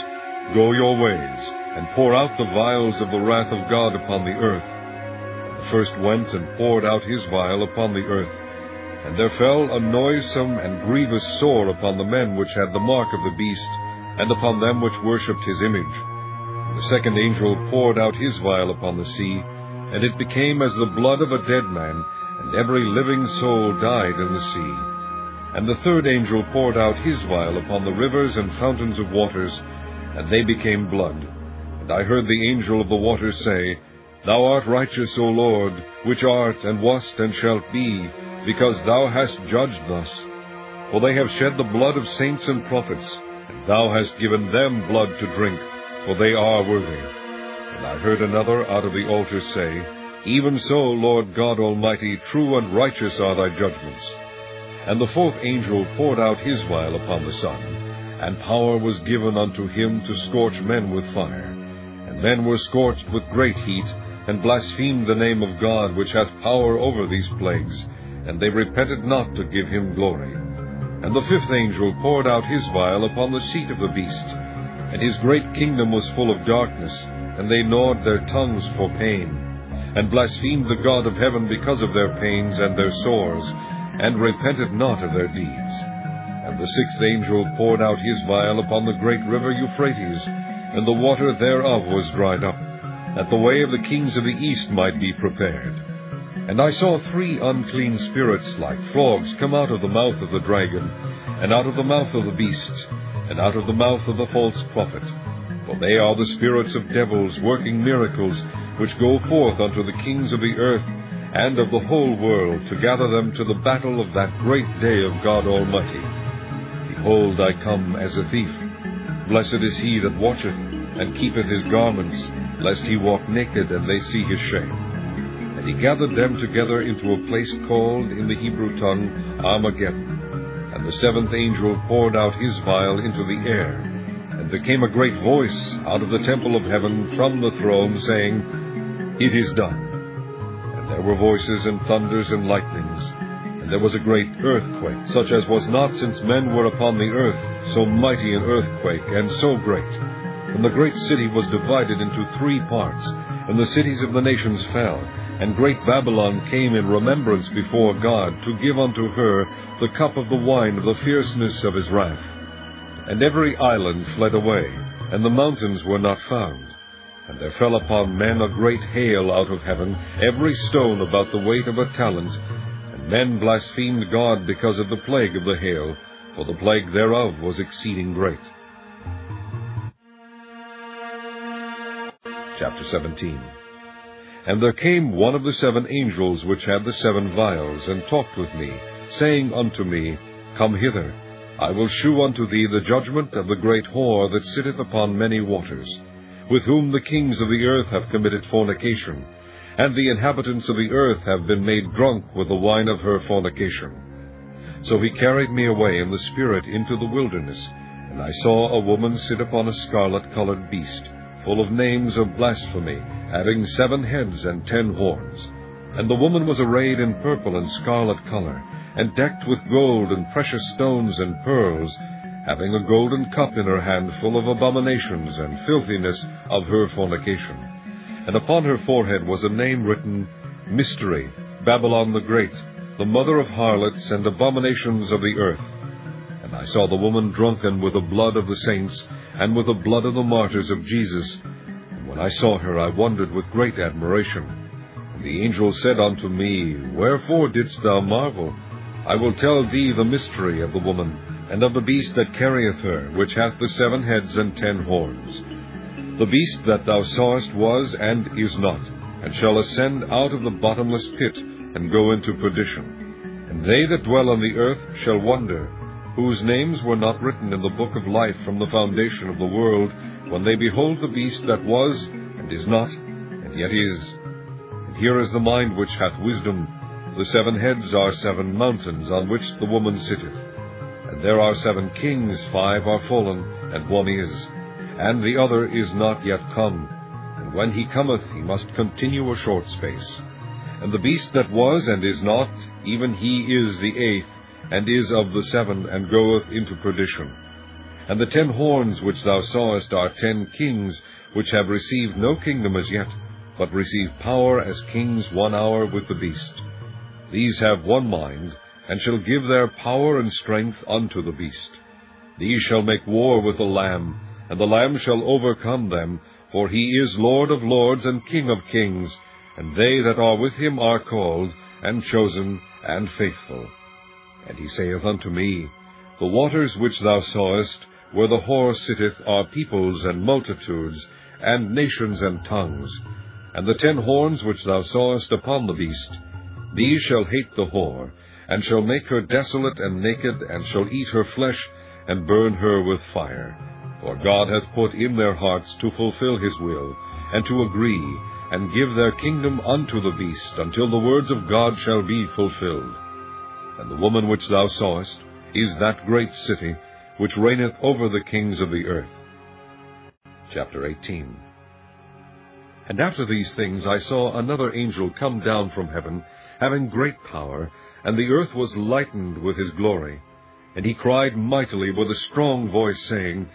Go your ways, and pour out the vials of the wrath of God upon the earth. The first went and poured out his vial upon the earth. And there fell a noisome and grievous sore upon the men which had the mark of the beast, and upon them which worshipped his image. And the second angel poured out his vial upon the sea, and it became as the blood of a dead man, and every living soul died in the sea. And the third angel poured out his vial upon the rivers and fountains of waters, and they became blood. And I heard the angel of the waters say, Thou art righteous, O Lord, which art, and wast, and shalt be, because thou hast judged thus. For they have shed the blood of saints and prophets, and thou hast given them blood to drink, for they are worthy. And I heard another out of the altar say, Even so, Lord God Almighty, true and righteous are thy judgments. And the fourth angel poured out his vial upon the sun, and power was given unto him to scorch men with fire. And men were scorched with great heat, and blasphemed the name of God which hath power over these plagues, and they repented not to give him glory. And the fifth angel poured out his vial upon the seat of the beast, and his great kingdom was full of darkness, and they gnawed their tongues for pain, and blasphemed the God of heaven because of their pains and their sores, and repented not of their deeds. And the sixth angel poured out his vial upon the great river Euphrates, and the water thereof was dried up, that the way of the kings of the east might be prepared. And I saw three unclean spirits like frogs come out of the mouth of the dragon, and out of the mouth of the beast, and out of the mouth of the false prophet. For they are the spirits of devils working miracles, which go forth unto the kings of the earth and of the whole world, to gather them to the battle of that great day of God Almighty. Behold, I come as a thief. Blessed is he that watcheth, and keepeth his garments, lest he walk naked, and they see his shame. He gathered them together into a place called in the Hebrew tongue Armageddon. And the seventh angel poured out his vial into the air. And there came a great voice out of the temple of heaven from the throne, saying, It is done. And there were voices and thunders and lightnings. And there was a great earthquake, such as was not since men were upon the earth, so mighty an earthquake, and so great. And the great city was divided into three parts, and the cities of the nations fell. And great Babylon came in remembrance before God, to give unto her the cup of the wine of the fierceness of his wrath. And every island fled away, and the mountains were not found. And there fell upon men a great hail out of heaven, every stone about the weight of a talent. And men blasphemed God because of the plague of the hail, for the plague thereof was exceeding great. Chapter 17 And there came one of the seven angels which had the seven vials, and talked with me, saying unto me, Come hither, I will shew unto thee the judgment of the great whore that sitteth upon many waters, with whom the kings of the earth have committed fornication, and the inhabitants of the earth have been made drunk with the wine of her fornication. So he carried me away in the Spirit into the wilderness, and I saw a woman sit upon a scarlet colored beast, full of names of blasphemy, having seven heads and ten horns. And the woman was arrayed in purple and scarlet color, and decked with gold and precious stones and pearls, having a golden cup in her hand full of abominations and filthiness of her fornication. And upon her forehead was a name written, Mystery, Babylon the Great, the mother of harlots and abominations of the earth. And I saw the woman drunken with the blood of the saints, and with the blood of the martyrs of Jesus. And when I saw her, I wondered with great admiration. And the angel said unto me, Wherefore didst thou marvel? I will tell thee the mystery of the woman, and of the beast that carrieth her, which hath the seven heads and ten horns. The beast that thou sawest was and is not, and shall ascend out of the bottomless pit, and go into perdition. And they that dwell on the earth shall wonder, whose names were not written in the book of life from the foundation of the world, when they behold the beast that was, and is not, and yet is. And here is the mind which hath wisdom. The seven heads are seven mountains on which the woman sitteth. And there are seven kings, five are fallen, and one is. And the other is not yet come. And when he cometh, he must continue a short space. And the beast that was and is not, even he is the eighth, and is of the seven, and goeth into perdition. And the ten horns which thou sawest are ten kings, which have received no kingdom as yet, but receive power as kings one hour with the beast. These have one mind, and shall give their power and strength unto the beast. These shall make war with the Lamb, and the Lamb shall overcome them, for he is Lord of lords and King of kings, and they that are with him are called, and chosen, and faithful. And he saith unto me, The waters which thou sawest, where the whore sitteth, are peoples and multitudes, and nations and tongues. And the ten horns which thou sawest upon the beast, these shall hate the whore, and shall make her desolate and naked, and shall eat her flesh, and burn her with fire. For God hath put in their hearts to fulfill his will, and to agree, and give their kingdom unto the beast, until the words of God shall be fulfilled. And the woman which thou sawest is that great city, which reigneth over the kings of the earth. Chapter 18 And after these things I saw another angel come down from heaven, having great power, and the earth was lightened with his glory. And he cried mightily with a strong voice, saying,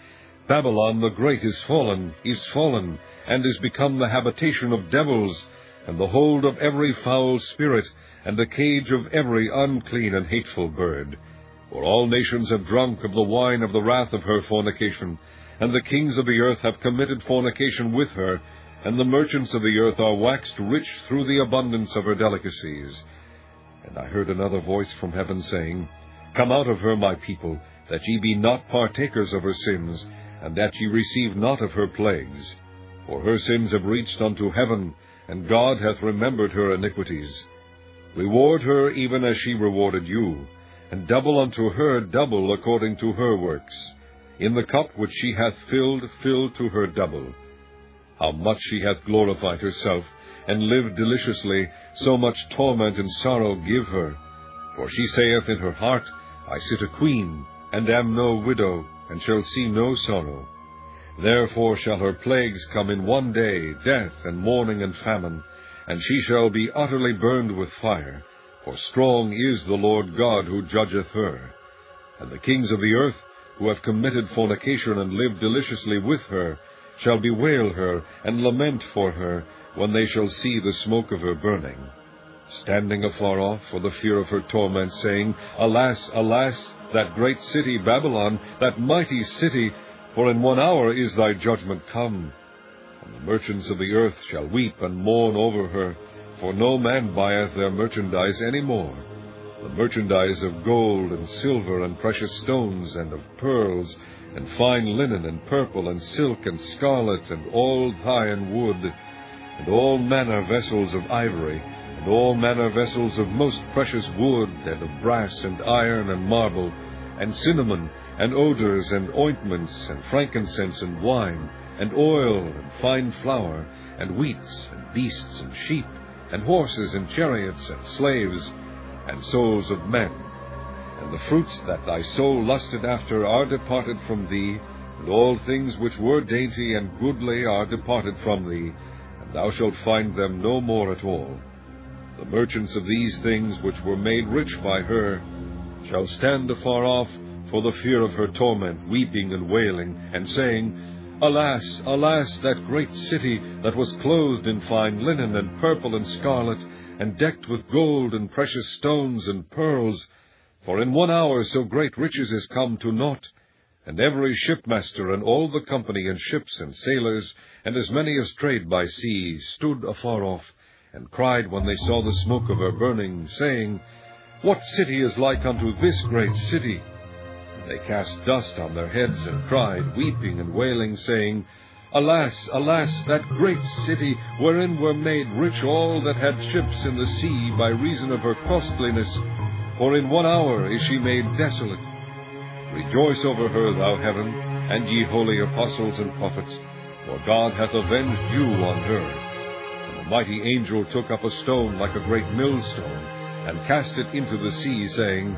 Babylon the great is fallen, is fallen, and is become the habitation of devils, and the hold of every foul spirit, and the cage of every unclean and hateful bird. For all nations have drunk of the wine of the wrath of her fornication, and the kings of the earth have committed fornication with her, and the merchants of the earth are waxed rich through the abundance of her delicacies. And I heard another voice from heaven saying, Come out of her, my people, that ye be not partakers of her sins, and that ye receive not of her plagues. For her sins have reached unto heaven, and God hath remembered her iniquities. Reward her even as she rewarded you, and double unto her double according to her works. In the cup which she hath filled, fill to her double. How much she hath glorified herself, and lived deliciously, so much torment and sorrow give her. For she saith in her heart, I sit a queen, and am no widow, and shall see no sorrow. Therefore shall her plagues come in one day, death, and mourning, and famine, and she shall be utterly burned with fire. For strong is the Lord God who judgeth her. And the kings of the earth, who have committed fornication and lived deliciously with her, shall bewail her, and lament for her, when they shall see the smoke of her burning. Standing afar off for the fear of her torment, saying, Alas, alas, that great city Babylon, that mighty city, for in one hour is thy judgment come. And the merchants of the earth shall weep and mourn over her, for no man buyeth their merchandise any more. The merchandise of gold and silver and precious stones and of pearls, and fine linen and purple and silk and scarlet and all thyine wood, and all manner vessels of ivory, and all manner vessels of most precious wood, and of brass, and iron, and marble, and cinnamon, and odors, and ointments, and frankincense, and wine, and oil, and fine flour, and wheats, and beasts, and sheep, and horses, and chariots, and slaves, and souls of men. And the fruits that thy soul lusted after are departed from thee, and all things which were dainty and goodly are departed from thee, and thou shalt find them no more at all. The merchants of these things which were made rich by her shall stand afar off for the fear of her torment, weeping and wailing, and saying, Alas, alas, that great city that was clothed in fine linen and purple and scarlet, and decked with gold and precious stones and pearls, for in one hour so great riches is come to naught, and every shipmaster and all the company and ships and sailors, and as many as trade by sea, stood afar off, and cried when they saw the smoke of her burning, saying, What city is like unto this great city? And they cast dust on their heads, and cried, weeping and wailing, saying, Alas, alas, that great city, wherein were made rich all that had ships in the sea by reason of her costliness, for in one hour is she made desolate. Rejoice over her, thou heaven, and ye holy apostles and prophets, for God hath avenged you on her. And the mighty angel took up a stone like a great millstone, and cast it into the sea, saying,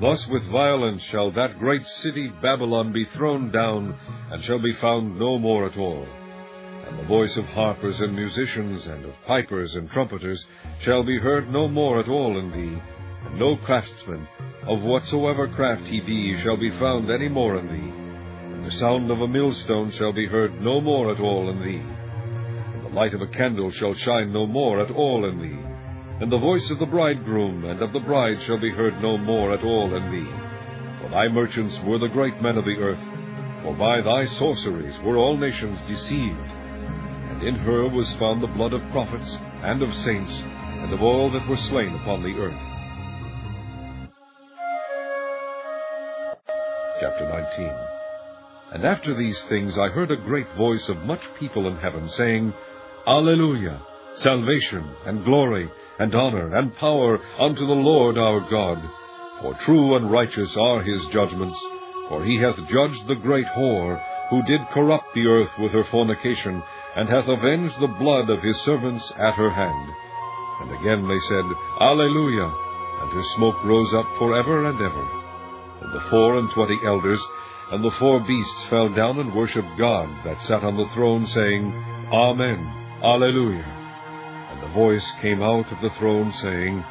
Thus with violence shall that great city Babylon be thrown down, and shall be found no more at all. And the voice of harpers and musicians, and of pipers and trumpeters, shall be heard no more at all in thee, and no craftsman, of whatsoever craft he be, shall be found any more in thee. And the sound of a millstone shall be heard no more at all in thee. And the light of a candle shall shine no more at all in thee. And the voice of the bridegroom and of the bride shall be heard no more at all in thee. For thy merchants were the great men of the earth, for by thy sorceries were all nations deceived. And in her was found the blood of prophets, and of saints, and of all that were slain upon the earth. Chapter 19 And after these things I heard a great voice of much people in heaven, saying, Alleluia! Salvation, and glory, and honor, and power unto the Lord our God. For true and righteous are his judgments, for he hath judged the great whore, who did corrupt the earth with her fornication, and hath avenged the blood of his servants at her hand. And again they said, Alleluia! And her smoke rose up for ever and ever. And the four and twenty elders and the four beasts fell down and worshipped God that sat on the throne, saying, Amen, Alleluia. And the voice came out of the throne, saying,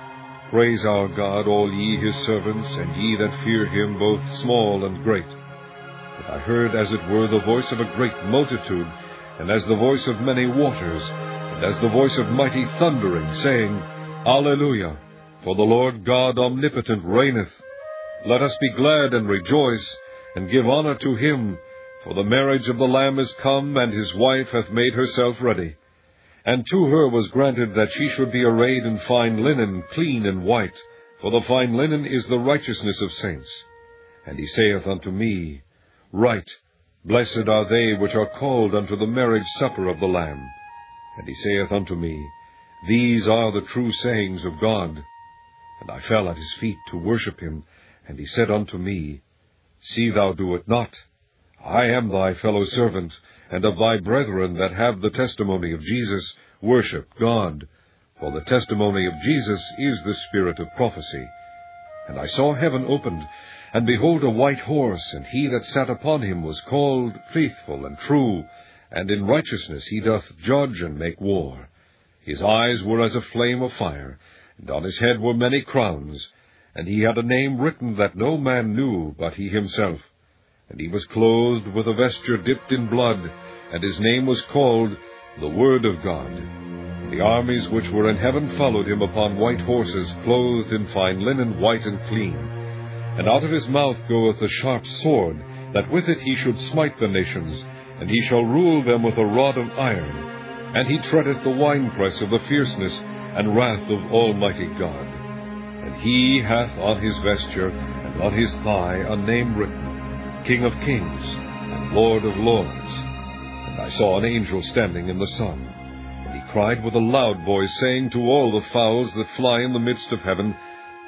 Praise our God, all ye his servants, and ye that fear him, both small and great. And I heard as it were the voice of a great multitude, and as the voice of many waters, and as the voice of mighty thundering, saying, Alleluia, for the Lord God omnipotent reigneth. Let us be glad and rejoice, and give honor to him, for the marriage of the Lamb is come, and his wife hath made herself ready. And to her was granted that she should be arrayed in fine linen, clean and white, for the fine linen is the righteousness of saints. And he saith unto me, Write, Blessed are they which are called unto the marriage supper of the Lamb. And he saith unto me, These are the true sayings of God. And I fell at his feet to worship him, and he said unto me, See thou do it not. I am thy fellow servant, and of thy brethren that have the testimony of Jesus, worship God. For the testimony of Jesus is the spirit of prophecy. And I saw heaven opened, and behold a white horse, and he that sat upon him was called Faithful and True, and in righteousness he doth judge and make war. His eyes were as a flame of fire, and on his head were many crowns, and he had a name written that no man knew but he himself. And he was clothed with a vesture dipped in blood, and his name was called the Word of God. The armies which were in heaven followed him upon white horses, clothed in fine linen, white and clean. And out of his mouth goeth a sharp sword, that with it he should smite the nations, and he shall rule them with a rod of iron. And he treadeth the winepress of the fierceness and wrath of Almighty God. And he hath on his vesture and on his thigh a name written, King of kings and Lord of lords. And I saw an angel standing in the sun, And he cried with a loud voice, saying to all the fowls that fly in the midst of heaven,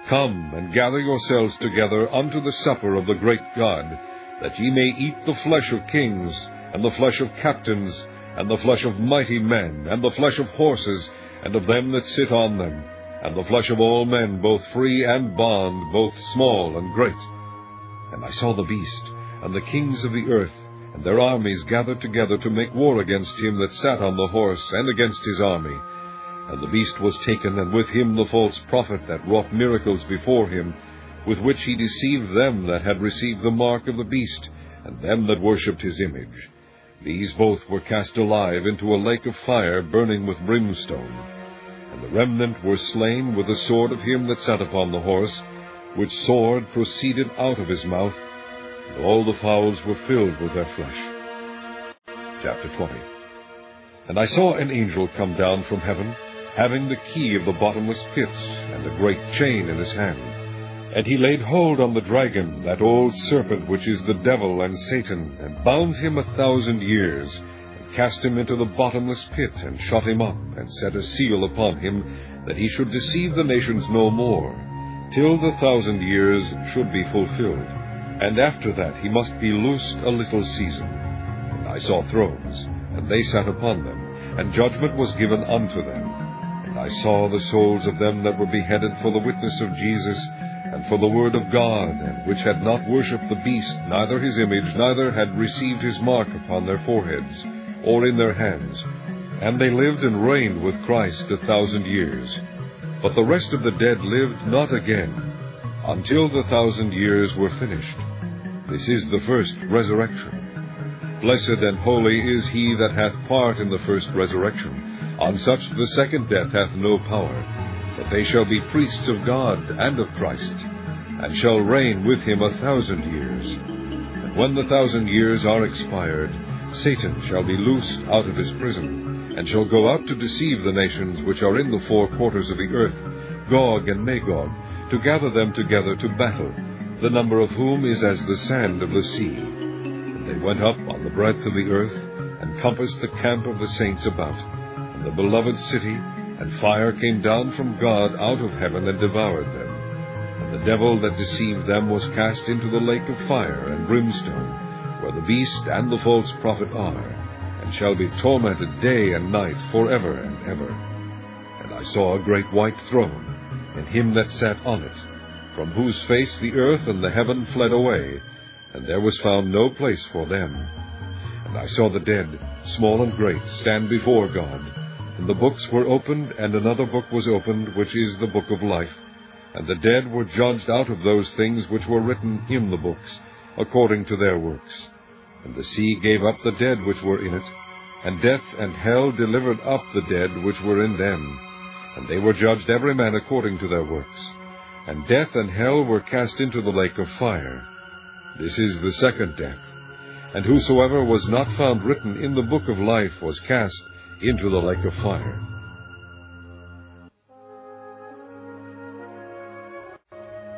Come and gather yourselves together unto the supper of the great God, that ye may eat the flesh of kings, and the flesh of captains, and the flesh of mighty men, and the flesh of horses, and of them that sit on them, and the flesh of all men, both free and bond, both small and great. And I saw the beast, and the kings of the earth, and their armies gathered together to make war against him that sat on the horse, and against his army. And the beast was taken, and with him the false prophet that wrought miracles before him, with which he deceived them that had received the mark of the beast, and them that worshipped his image. These both were cast alive into a lake of fire burning with brimstone. And the remnant were slain with the sword of him that sat upon the horse, which sword proceeded out of his mouth, all the fowls were filled with their flesh. Chapter 20 And I saw an angel come down from heaven, having the key of the bottomless pits, and a great chain in his hand. And he laid hold on the dragon, that old serpent which is the devil and Satan, and bound him a thousand years, and cast him into the bottomless pit, and shut him up, and set a seal upon him, that he should deceive the nations no more, till the thousand years should be fulfilled. And after that he must be loosed a little season. And I saw thrones, and they sat upon them, and judgment was given unto them. And I saw the souls of them that were beheaded for the witness of Jesus, and for the word of God, and which had not worshipped the beast, neither his image, neither had received his mark upon their foreheads, or in their hands. And they lived and reigned with Christ a thousand years. But the rest of the dead lived not again, until the thousand years were finished. This is the first resurrection. Blessed and holy is he that hath part in the first resurrection. On such the second death hath no power but they shall be priests of God and of Christ, and shall reign with him a thousand years. And when the thousand years are expired, Satan shall be loosed out of his prison, and shall go out to deceive the nations which are in the four quarters of the earth, Gog and Magog, to gather them together to battle, the number of whom is as the sand of the sea. And they went up on the breadth of the earth, and compassed the camp of the saints about, and the beloved city, and fire came down from God out of heaven and devoured them. And the devil that deceived them was cast into the lake of fire and brimstone, where the beast and the false prophet are, and shall be tormented day and night for ever and ever. And I saw a great white throne, and him that sat on it, from whose face the earth and the heaven fled away, and there was found no place for them. And I saw the dead, small and great, stand before God and the books were opened, and another book was opened, which is the book of life. And the dead were judged out of those things which were written in the books, according to their works. And the sea gave up the dead which were in it, and death and hell delivered up the dead which were in them. And they were judged every man according to their works. And death and hell were cast into the lake of fire. This is the second death. And whosoever was not found written in the book of life was cast into the lake of fire.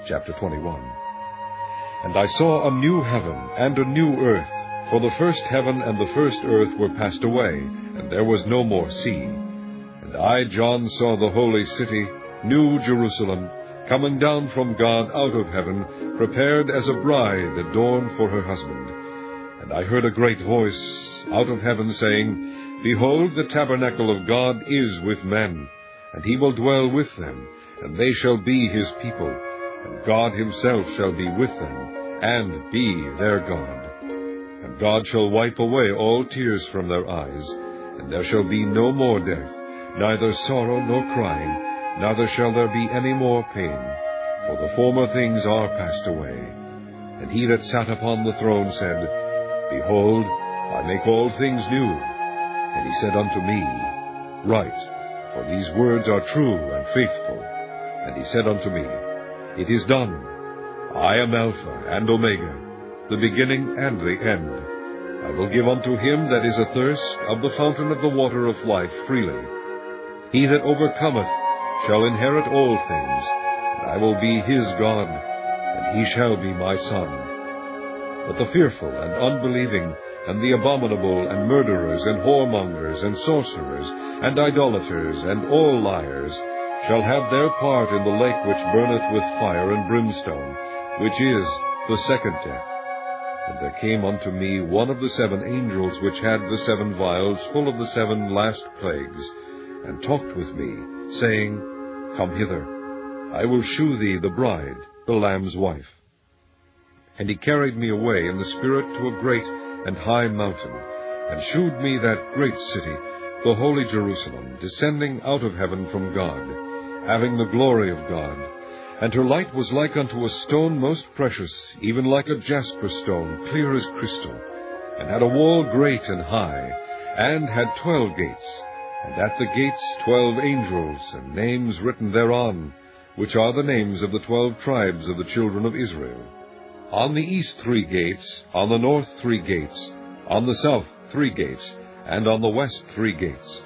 Chapter 21 And I saw a new heaven and a new earth, for the first heaven and the first earth were passed away, and there was no more sea. And I, John, saw the holy city, New Jerusalem, coming down from God out of heaven, prepared as a bride adorned for her husband. And I heard a great voice out of heaven saying, Behold, the tabernacle of God is with men, and he will dwell with them, and they shall be his people, and God himself shall be with them, and be their God. And God shall wipe away all tears from their eyes, and there shall be no more death, neither sorrow nor crying, neither shall there be any more pain, for the former things are passed away. And he that sat upon the throne said, Behold, I make all things new. And he said unto me, Write, for these words are true and faithful. And he said unto me, It is done. I am Alpha and Omega, the beginning and the end. I will give unto him that is athirst of the fountain of the water of life freely. He that overcometh shall inherit all things, and I will be his God, and he shall be my son. But the fearful and unbelieving and the abominable, and murderers, and whoremongers, and sorcerers, and idolaters, and all liars, shall have their part in the lake which burneth with fire and brimstone, which is the second death. And there came unto me one of the seven angels which had the seven vials full of the seven last plagues, and talked with me, saying, Come hither, I will shew thee the bride, the Lamb's wife. And he carried me away in the Spirit to a great and high mountain, and shewed me that great city, the holy Jerusalem, descending out of heaven from God, having the glory of God. And her light was like unto a stone most precious, even like a jasper stone, clear as crystal, and had a wall great and high, and had twelve gates, and at the gates twelve angels, and names written thereon, which are the names of the twelve tribes of the children of Israel. On the east three gates, on the north three gates, on the south three gates, and on the west three gates.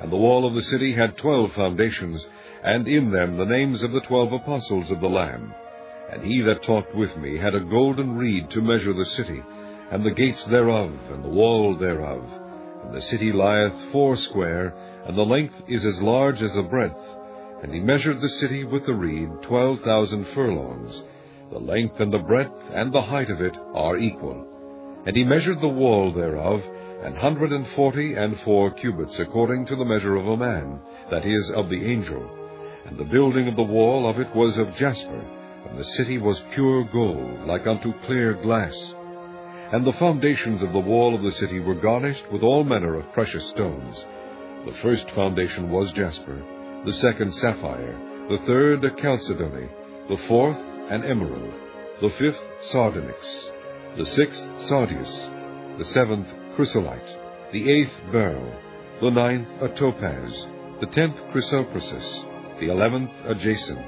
And the wall of the city had twelve foundations, and in them the names of the twelve apostles of the Lamb. And he that talked with me had a golden reed to measure the city, and the gates thereof, and the wall thereof. And the city lieth foursquare, and the length is as large as the breadth. And he measured the city with the reed twelve thousand furlongs. The length and the breadth and the height of it are equal. And he measured the wall thereof, an hundred and forty and four cubits, according to the measure of a man, that is, of the angel. And the building of the wall of it was of jasper, and the city was pure gold, like unto clear glass. And the foundations of the wall of the city were garnished with all manner of precious stones. The first foundation was jasper, the second sapphire, the third a chalcedony, the fourth an emerald, the fifth sardonyx, the sixth sardius, the seventh chrysolite, the eighth beryl, the ninth a topaz, the tenth chrysoprasus, the eleventh a jacinth,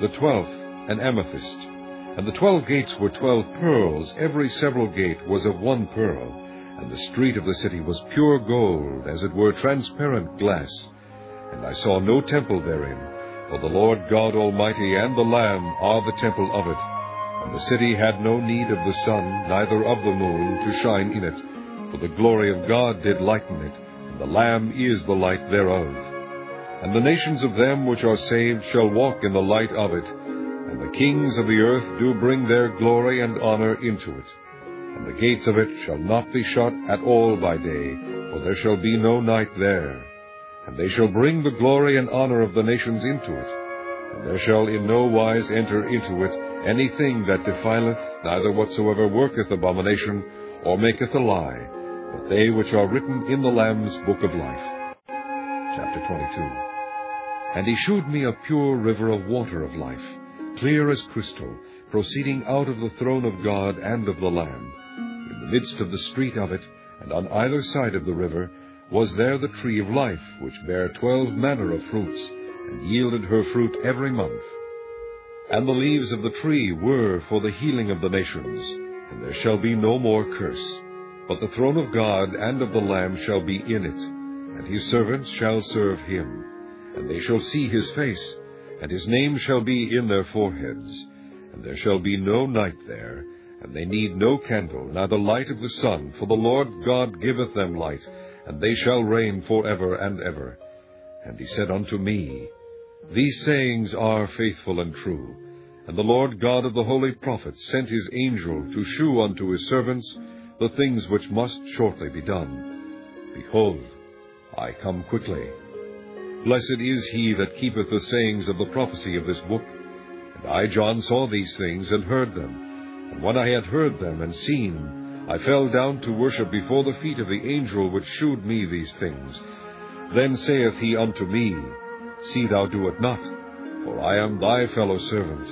the twelfth an amethyst. And the twelve gates were twelve pearls, every several gate was of one pearl, and the street of the city was pure gold, as it were transparent glass. And I saw no temple therein, for the Lord God Almighty and the Lamb are the temple of it. And the city had no need of the sun, neither of the moon, to shine in it, for the glory of God did lighten it, and the Lamb is the light thereof. And the nations of them which are saved shall walk in the light of it, and the kings of the earth do bring their glory and honor into it. And the gates of it shall not be shut at all by day, for there shall be no night there and they shall bring the glory and honor of the nations into it. And there shall in no wise enter into it anything that defileth, neither whatsoever worketh abomination, or maketh a lie, but they which are written in the Lamb's book of life. Chapter 22 And he shewed me a pure river of water of life, clear as crystal, proceeding out of the throne of God and of the Lamb. In the midst of the street of it, and on either side of the river, was there the tree of life, which bare twelve manner of fruits, and yielded her fruit every month. And the leaves of the tree were for the healing of the nations, and there shall be no more curse. But the throne of God and of the Lamb shall be in it, and his servants shall serve him. And they shall see his face, and his name shall be in their foreheads. And there shall be no night there, and they need no candle, neither light of the sun, for the Lord God giveth them light, and they shall reign for ever and ever. And he said unto me, These sayings are faithful and true. And the Lord God of the holy prophets sent his angel to shew unto his servants the things which must shortly be done. Behold, I come quickly. Blessed is he that keepeth the sayings of the prophecy of this book. And I, John, saw these things and heard them. And when I had heard them and seen, I fell down to worship before the feet of the angel which shewed me these things. Then saith he unto me, See thou do it not, for I am thy fellow servant,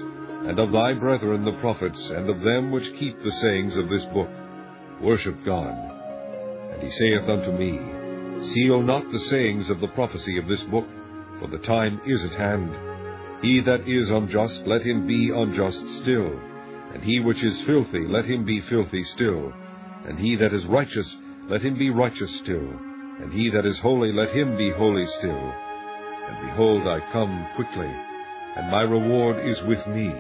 and of thy brethren the prophets, and of them which keep the sayings of this book. Worship God. And he saith unto me, Seal not the sayings of the prophecy of this book, for the time is at hand. He that is unjust, let him be unjust still, and he which is filthy, let him be filthy still and he that is righteous, let him be righteous still. And he that is holy, let him be holy still. And behold, I come quickly, and my reward is with me,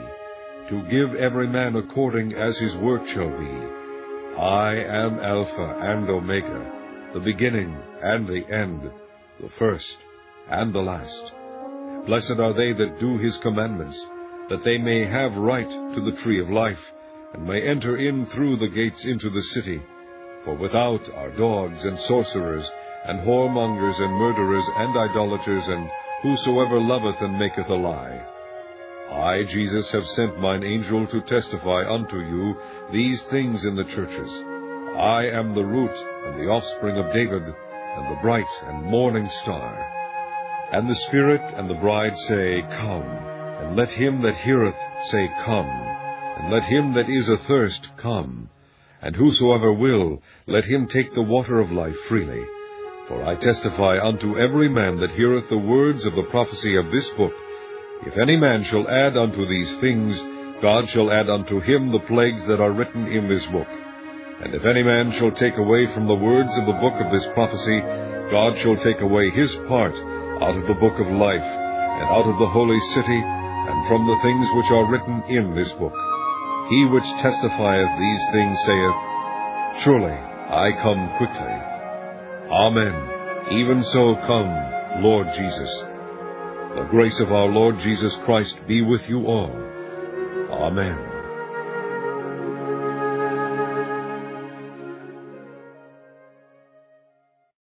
to give every man according as his work shall be. I am Alpha and Omega, the beginning and the end, the first and the last. Blessed are they that do his commandments, that they may have right to the tree of life, and may enter in through the gates into the city. For without are dogs and sorcerers, and whoremongers and murderers and idolaters, and whosoever loveth and maketh a lie. I, Jesus, have sent mine angel to testify unto you these things in the churches. I am the root and the offspring of David, and the bright and morning star. And the Spirit and the bride say, Come. And let him that heareth say, Come. And let him that is athirst come. And whosoever will, let him take the water of life freely. For I testify unto every man that heareth the words of the prophecy of this book, If any man shall add unto these things, God shall add unto him the plagues that are written in this book. And if any man shall take away from the words of the book of this prophecy, God shall take away his part out of the book of life, and out of the holy city, and from the things which are written in this book. He which testifieth these things saith, Surely I come quickly. Amen. Even so come, Lord Jesus. The grace of our Lord Jesus Christ be with you all. Amen.